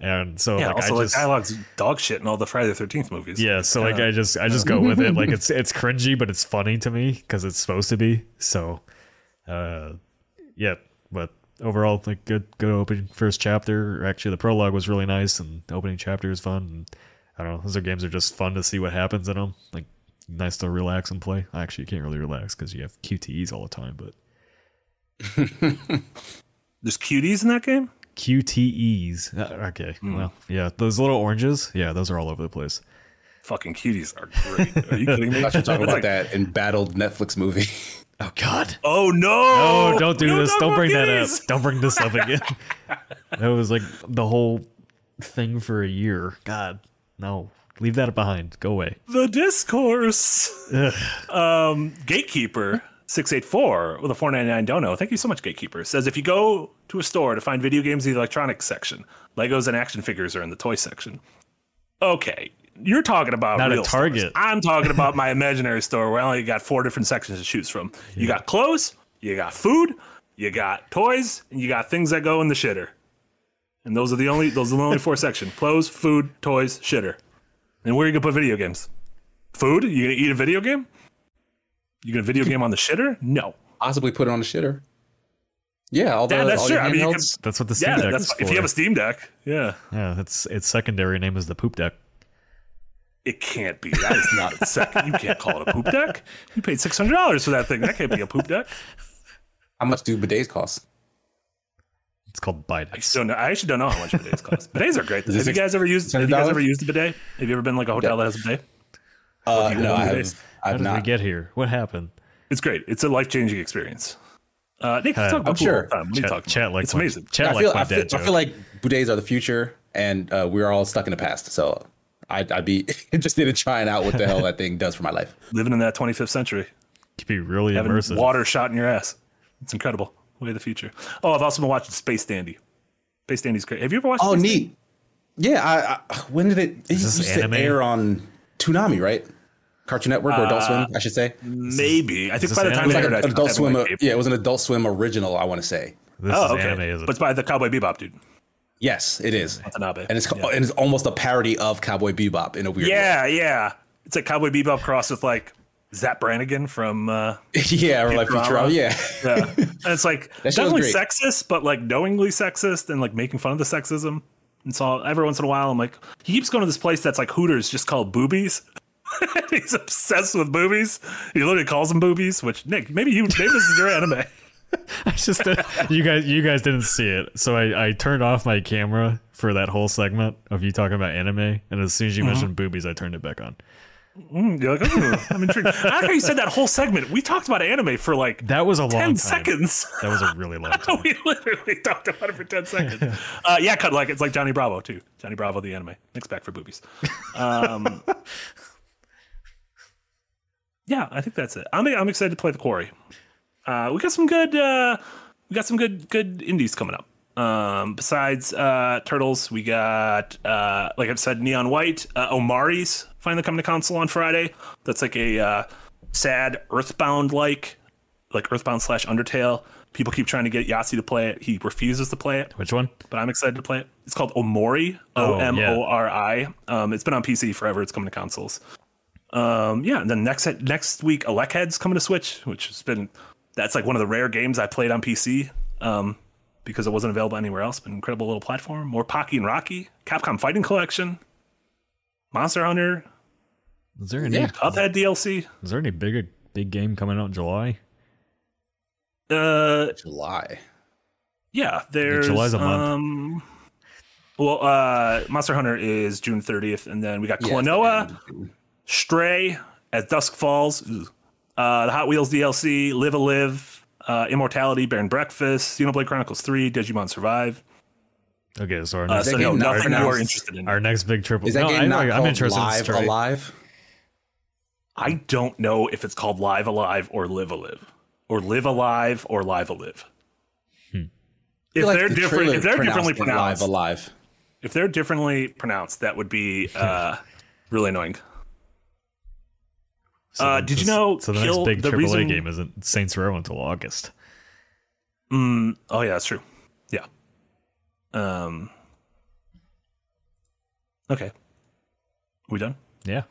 and so Yeah. like also, i like just dialogue's dog shit in all the Friday the Thirteenth movies. yeah so like i just i just go with it like it's it's cringy but it's funny to me because it's supposed to be so uh yeah but overall like good good opening first chapter actually the prologue was really nice and the opening chapter is fun and i don't know those are games are just fun to see what happens in them like nice to relax and play actually you can't really relax because you have qtes all the time but *laughs* There's cuties in that game. QTEs. Uh, okay, Hmm. well, yeah, those little oranges. Yeah, those are all over the place. Fucking cuties are great. Are you kidding me? I should talk It's about like, that embattled Netflix movie. *laughs* Oh God. Oh no! Oh, don't do No, this. Don't bring that up. Don't bring this up again. *laughs* that was like the whole thing for a year. God, no. Leave that behind. Go away. The discourse. um, Gatekeeper. 684 with a 499 dono. Thank you so much, Gatekeeper. Says if you go to a store to find video games in the electronics section, Legos and action figures are in the toy section. Okay, you're talking about Not a Target. stores. I'm talking about my *laughs* imaginary store where I only got four different sections to choose from. You got clothes, you got food, you got toys, and you got things that go in the shitter. And those are the only those are the only four *laughs* sections: clothes, food, toys, shitter. And where are you gonna put video games? Food? You gonna eat a video game? You gonna video game on the shitter? No. Possibly put it on the shitter. Yeah, all the Yeah, that's all true. I mean, you handhelds. That's what the Steam Yeah, Deck that's is for. if you have a Steam Deck. Yeah, yeah, its its secondary name is the Poop Deck. It can't be. That is not a second. You can't call it a poop deck. You paid six hundred dollars for that thing. That can't be a poop deck. How much do bidets cost? It's called I Bidex. still know, I actually don't know how much bidets cost. Bidets are great. Have you guys ever used? Have you guys ever used a bidet? Have you ever been like a hotel that has a bidet? Uh, no, I have. How I've did we not. get here? What happened? It's great. It's a life changing experience. Uh, Nick, you Uh, talk about I'm sure. the time. What are you Chat, talking chat about? like it's my, amazing. Chat I like feel, my I, feel, dad I joke. feel like bidets are the future, and uh, we're all stuck in the past. So I'd, I'd be *laughs* interested in trying out what the hell that thing does for my life. Living in that 25th century. Could be really having immersive. water shot in your ass. It's incredible. Way of the future. Oh, I've also been watching Space Dandy. Space Dandy's great. Have you ever watched? Oh, Space neat. Yeah, I, I, when did it? It this used anime? to air on Toonami, right? Cartoon Network or Adult Swim, I should say. Maybe. I think by the time anime? it Like aired, an Adult Swim. like uh, yeah, it was an Adult Swim original. I want to say. This Oh, is okay. anime, is it? But it's by the Cowboy Bebop dude. Yes, it is. Watanabe. And it's Yeah. and it's almost a parody of Cowboy Bebop in a weird way. Yeah, yeah. It's like Cowboy Bebop cross with like Zap Brannigan from uh *laughs* yeah, or like Futurama. Yeah. yeah. and it's like *laughs* definitely sexist, but like knowingly sexist and like making fun of the sexism. And so every once in a while I'm like he keeps going to this place that's like Hooters just called boobies. *laughs* He's obsessed with boobies. He literally calls them boobies, which Nick, maybe you maybe this is your anime. *laughs* I just you guys you guys didn't see it, so I, I turned off my camera for that whole segment of you talking about anime, and as soon as you mentioned boobies, I turned it back on. Mm, You're like, oh, I'm intrigued. I like how you said that whole segment. We talked about anime for like That was a long 10 time. seconds. That was a really long *laughs* time. we literally talked about it for 10 seconds. *laughs* uh, yeah, cut like it's like Johnny Bravo too. Johnny Bravo the anime. Nick's back for boobies. Um, yeah, I think that's it. I'm I'm excited to play the quarry. Uh, we got some good uh, we got some good good indies coming up. Um, besides uh, Turtles, we got uh, like I've said, Neon White, uh, Omori's finally coming to console on Friday. That's like a uh, sad Earthbound like like Earthbound slash Undertale. People keep trying to get Yahtzee to play it. He refuses to play it, Which one? but I'm excited to play it. It's called Omori, Oh, O M O R I. Um, it's been on PC forever. It's coming to consoles. Um, yeah, and then next next week, Elechead's coming to Switch, which has been that's like one of the rare games I played on PC. Um, because it wasn't available anywhere else. But incredible little platform. More Pocky and Rocky, Capcom Fighting Collection, Monster Hunter, Is there any Yeah. Cuphead DLC. is there any big big game coming out in July? Uh, July. Yeah, there's July's a month. Um, well, uh, Monster Hunter is June 30th, and then we got Yeah, Klonoa, Stray, At Dusk Falls, Ooh. Uh, the Hot Wheels DLC, Live a Live, uh, Immortality, Bear and Breakfast, Xenoblade Chronicles 3, Digimon Survive. Okay, so our Uh, so no, nothing you are interested in. our next big triple. Is that no, game I, not I'm called interested in Live Stray. Alive? I don't know if it's called Live Alive or Live a Live, or Live Alive or Live a Live. Hmm. If like they're the different, if they're differently pronounced pronounced, Live Alive. if they're differently pronounced, that would be *laughs* uh, really annoying. So Uh, then did you know So the Kill- next big the AAA reason- game isn't Saints Row until August. Mm, oh yeah, that's true. Yeah. Um. Okay. We done? Yeah.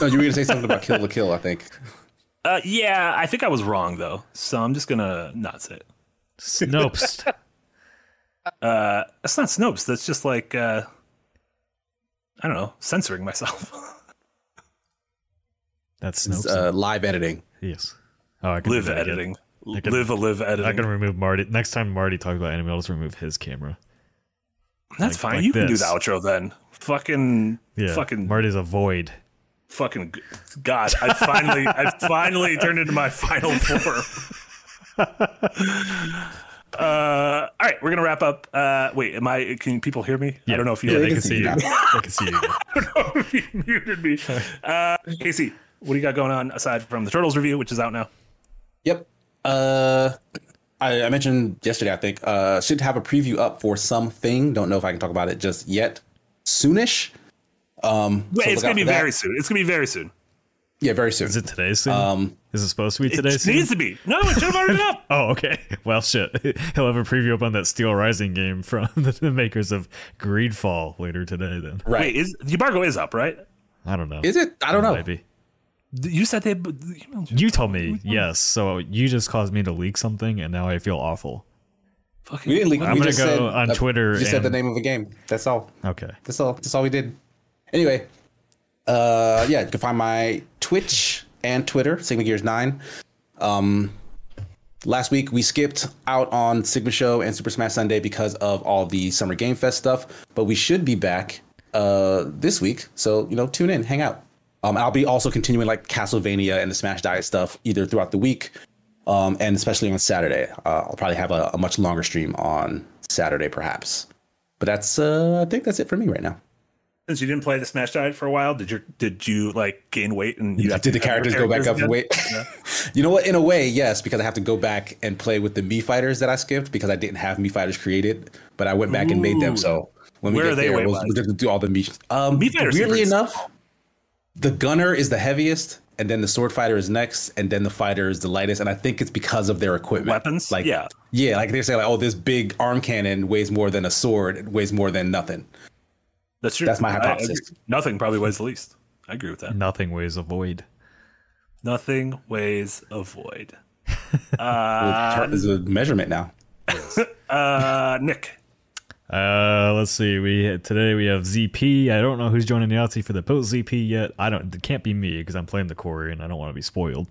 No, you were gonna say something about Kill the Kill. I think. Uh, yeah, I think I was wrong though, so I'm just gonna not say it. Snopes. *laughs* Uh, it's not Snopes. That's just like uh, I don't know, censoring myself. *laughs* That's Snopes. uh, live editing. yes. Oh, I can live do that again. editing. I can- live a live editing. I editing. can remove Marty. Next time Marty talks about anime, I'll just remove his camera. That's Like- fine. like you can do this. the outro then. Fucking, Yeah, fucking, Marty's a void. fucking. God, I finally, I finally turned into my final form. *laughs* uh, all right, we're gonna wrap up. Uh, wait, am I? Can people hear me? I don't know if you. Yeah, they they can can see see you you. *laughs* They can see you. I don't know if you muted me. Uh, Casey, what do you got going on aside from the Turtles review, which is out now? Yep. Uh, I, I mentioned yesterday. I think uh, should have a preview up for something. Don't know if I can talk about it just yet. Soonish. Um, Wait, so it's gonna be that. very soon. It's gonna be very soon. Yeah, very soon. Is it today soon? Um, Is it supposed to be today soon? It soon? needs to be. No, it should have already been up. *laughs* Oh, okay. Well, shit. *laughs* He'll have a preview up on that Steel Rising game from *laughs* the makers of Greedfall later today. Then right? Wait, is the embargo is up, right? I don't know. Is it? I don't know. Maybe. You said they. You told me yes, so you just caused me to leak something, and now I feel awful. Fucking. We didn't leak. I'm we gonna go said, on uh, Twitter You said the name of the game. That's all. Okay. That's all. That's all we did. Anyway, uh, yeah, you can find my Twitch and Twitter, Sigma Gears Nine. Um, last week we skipped out on Sigma Show and Super Smash Sunday because of all the Summer Game Fest stuff, but we should be back uh this week. So you know, tune in, hang out. Um, I'll be also continuing like Castlevania and the Smash Diet stuff either throughout the week, um, and especially on Saturday. Uh, I'll probably have a, a much longer stream on Saturday, perhaps. But that's uh, I think that's it for me right now. Since you didn't play the Smash Diet for a while, did you did you like gain weight and you Did the characters go back up in weight? *laughs* you know what? In a way, yes, because I have to go back and play with the Mii fighters that I skipped because I didn't have Mii fighters created, but I went back and made them. So when we Where get are they there, we'll, gonna do all the Mii. Um, Mii fighters weirdly enough, the gunner is the heaviest, and then the sword fighter is next, and then the fighter is the lightest. And I think it's because of their equipment, Weapons? Like Yeah. yeah, like they say, like oh, this big arm cannon weighs more than a sword, it weighs more than nothing. That's true. That's my I- I hypothesis. nothing probably weighs the least. I agree with that. Nothing weighs a void. Nothing weighs a void. *laughs* Uh, is a measurement now. *laughs* Uh, Nick, Uh, let's see. We today we have ZP. I don't know who's joining the Yahtzee for the post ZP yet. I don't. It can't be me because I'm playing the Quarry and I don't want to be spoiled.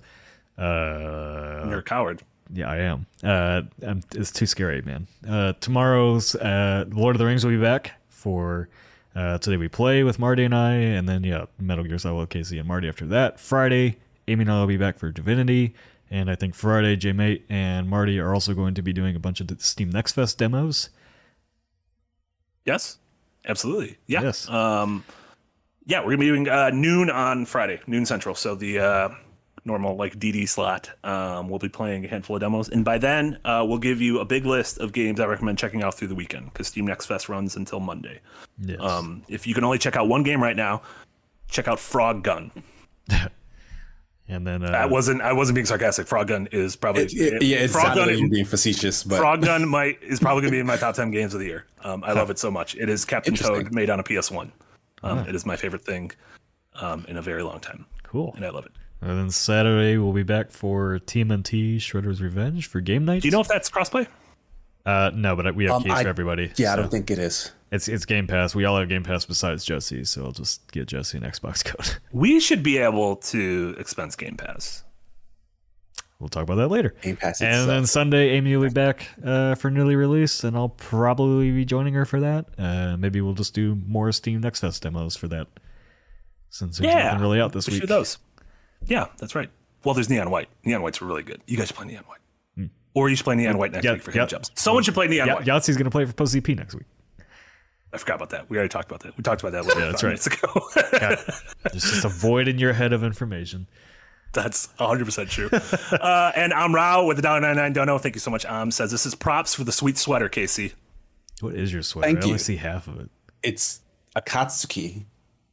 Uh, you're a coward. yeah, I am. Uh, I'm, it's too scary, man. Uh, tomorrow's uh, Lord of the Rings will be back for uh, today. We play with Marty and I, and then yeah, Metal Gear Solid with Casey and Marty after that. Friday, Amy and I will be back for Divinity, and I think Friday, J Mate and Marty are also going to be doing a bunch of the Steam Next Fest demos. Yes, absolutely. Yeah. Yes. Um, yeah, we're gonna be doing uh, noon on Friday, noon central. So the uh, normal like DD slot. Um, we'll be playing a handful of demos, and by then uh, we'll give you a big list of games I recommend checking out through the weekend because Steam Next Fest runs until Monday. Yes. Um, if you can only check out one game right now, check out Frog Gun. *laughs* and then uh, I wasn't I wasn't being sarcastic. Frog Gun is probably It- it- yeah, it Frog sounded Gun like you were being facetious, but Frog Gun *laughs* might is probably going to be in my top ten games of the year. Um, I love it so much. It is Captain Toad made on a PS One. Um, It is my favorite thing um, in a very long time, cool. and I love it. And then Saturday we'll be back for TMNT Shredder's Revenge for game night. Do you know if that's crossplay? Uh, no, but we have Um, keys I- for everybody. yeah, I don't think it is. it's it's Game Pass. We all have Game Pass besides Jesse, so I'll just get Jesse an Xbox *laughs* code. We should be able to expense Game Pass. we'll talk about that later. Game Pass And itself. then Sunday, Amy will be back uh, for newly released, and I'll probably be joining her for that. Uh, maybe we'll just do more Steam Next Fest demos for that, since there's Yeah, nothing really out this we week. should do those. Yeah, that's right. Well, there's Neon White. Neon Whites were really good. You guys should play Neon White, or you should play Neon White next Yeah, week for yeah. Hidden Gems. Someone should play Neon Yeah, White. Yahtzee's gonna play for Post ZP next week. I forgot about that. We already talked about that. We talked about that. Like Yeah, that's five right. minutes ago. *laughs* God, there's just a void in your head of information. That's 100% true. uh, and I'm Rao with the $1.99 dono. Thank you so much. Am says, This is props for the sweet sweater, Casey. What is your sweater? Thank I only you. see half of it. it's Akatsuki.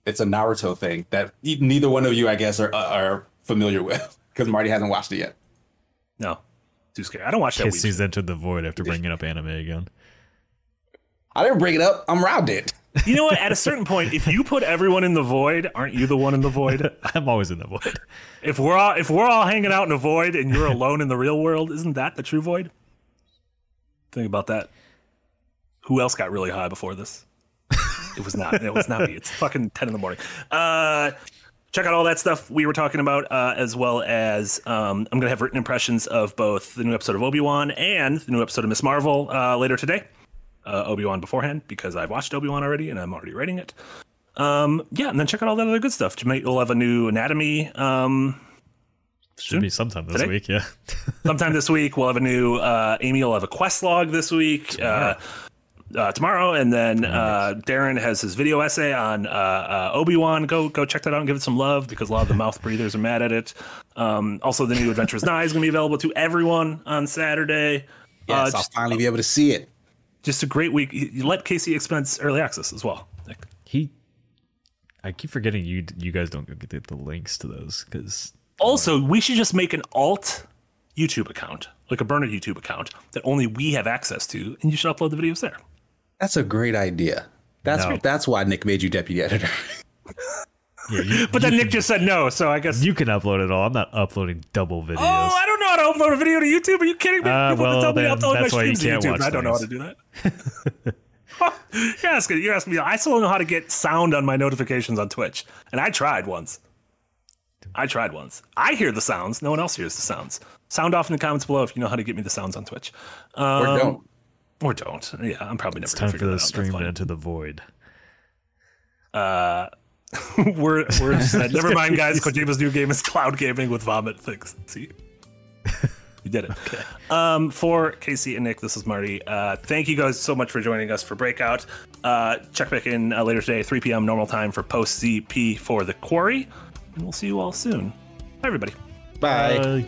It's a Naruto thing that neither one of you, I guess, are are familiar with because Marty hasn't watched it yet. No, too scary. I don't watch that. week. Casey's entered the void after bringing up anime again. I didn't bring it up. I'm round it. You know what? At a certain *laughs* point, if you put everyone in the void, aren't you the one in the void? *laughs* I'm always in the void. If we're all if we're all hanging out in a void and you're alone in the real world, isn't that the true void? Think about that. Who else got really high before this? It was not. It was not me. It's fucking ten in the morning. Uh, check out all that stuff we were talking about, uh, as well as um, I'm gonna have written impressions of both the new episode of Obi Wan and the new episode of Ms. Marvel uh, later today. uh, Obi Wan beforehand because I've watched Obi Wan already and I'm already writing it. Um, yeah, and then check out all that other good stuff. We'll have a new anatomy. Um, Should be sometime this Today? week, yeah. *laughs* sometime this week we'll have a new. Uh, Amy will have a quest log this week. Uh, uh, tomorrow, and then uh, Darren has his video essay on uh, uh, Obi Wan. Go go check that out and give it some love because a lot of the mouth breathers are mad at it. Um, also, the new Adventures Nigh is going to be available to everyone on Saturday. Yes, uh, I'll finally be able to see it. just a great week. You you let Casey expense early access as well. Nick. He I keep forgetting you you guys don't get the, the links to those cuz Also, we should just make an alt YouTube account, like a Bernard YouTube account that only we have access to, and you should upload the videos there. That's a great idea. That's No. that's why Nick made you deputy editor. *laughs* yeah, you, But then Nick just said no, so I guess. you can upload it all. I'm not uploading double videos. Oh, I don't know how to upload a video to YouTube. Are you kidding me? Uh, People well, tell me to then upload my that's why you streams to can't YouTube. watch I don't know how to do that. *laughs* you're asking. You're asking me. I still don't know how to get sound on my notifications on Twitch, and I tried once. I tried once. I hear the sounds. No one else hears the sounds. Sound off in the comments below if you know how to get me the sounds on Twitch. Um, or don't. Or don't. Yeah, I'm probably never it's gonna time for the that out. stream That's fine. into the void. Uh, *laughs* we're we're said, never mind, guys. *laughs* Kojima's new game is cloud gaming with vomit things. See, you did it. *laughs* Um, for Casey and Nick, this is Marty. Uh, thank you guys so much for joining us for Breakout. Uh, check back in uh, later today, 3 p.m. normal time for post ZP for the Quarry, and we'll see you all soon. Bye, everybody. Bye. Uh,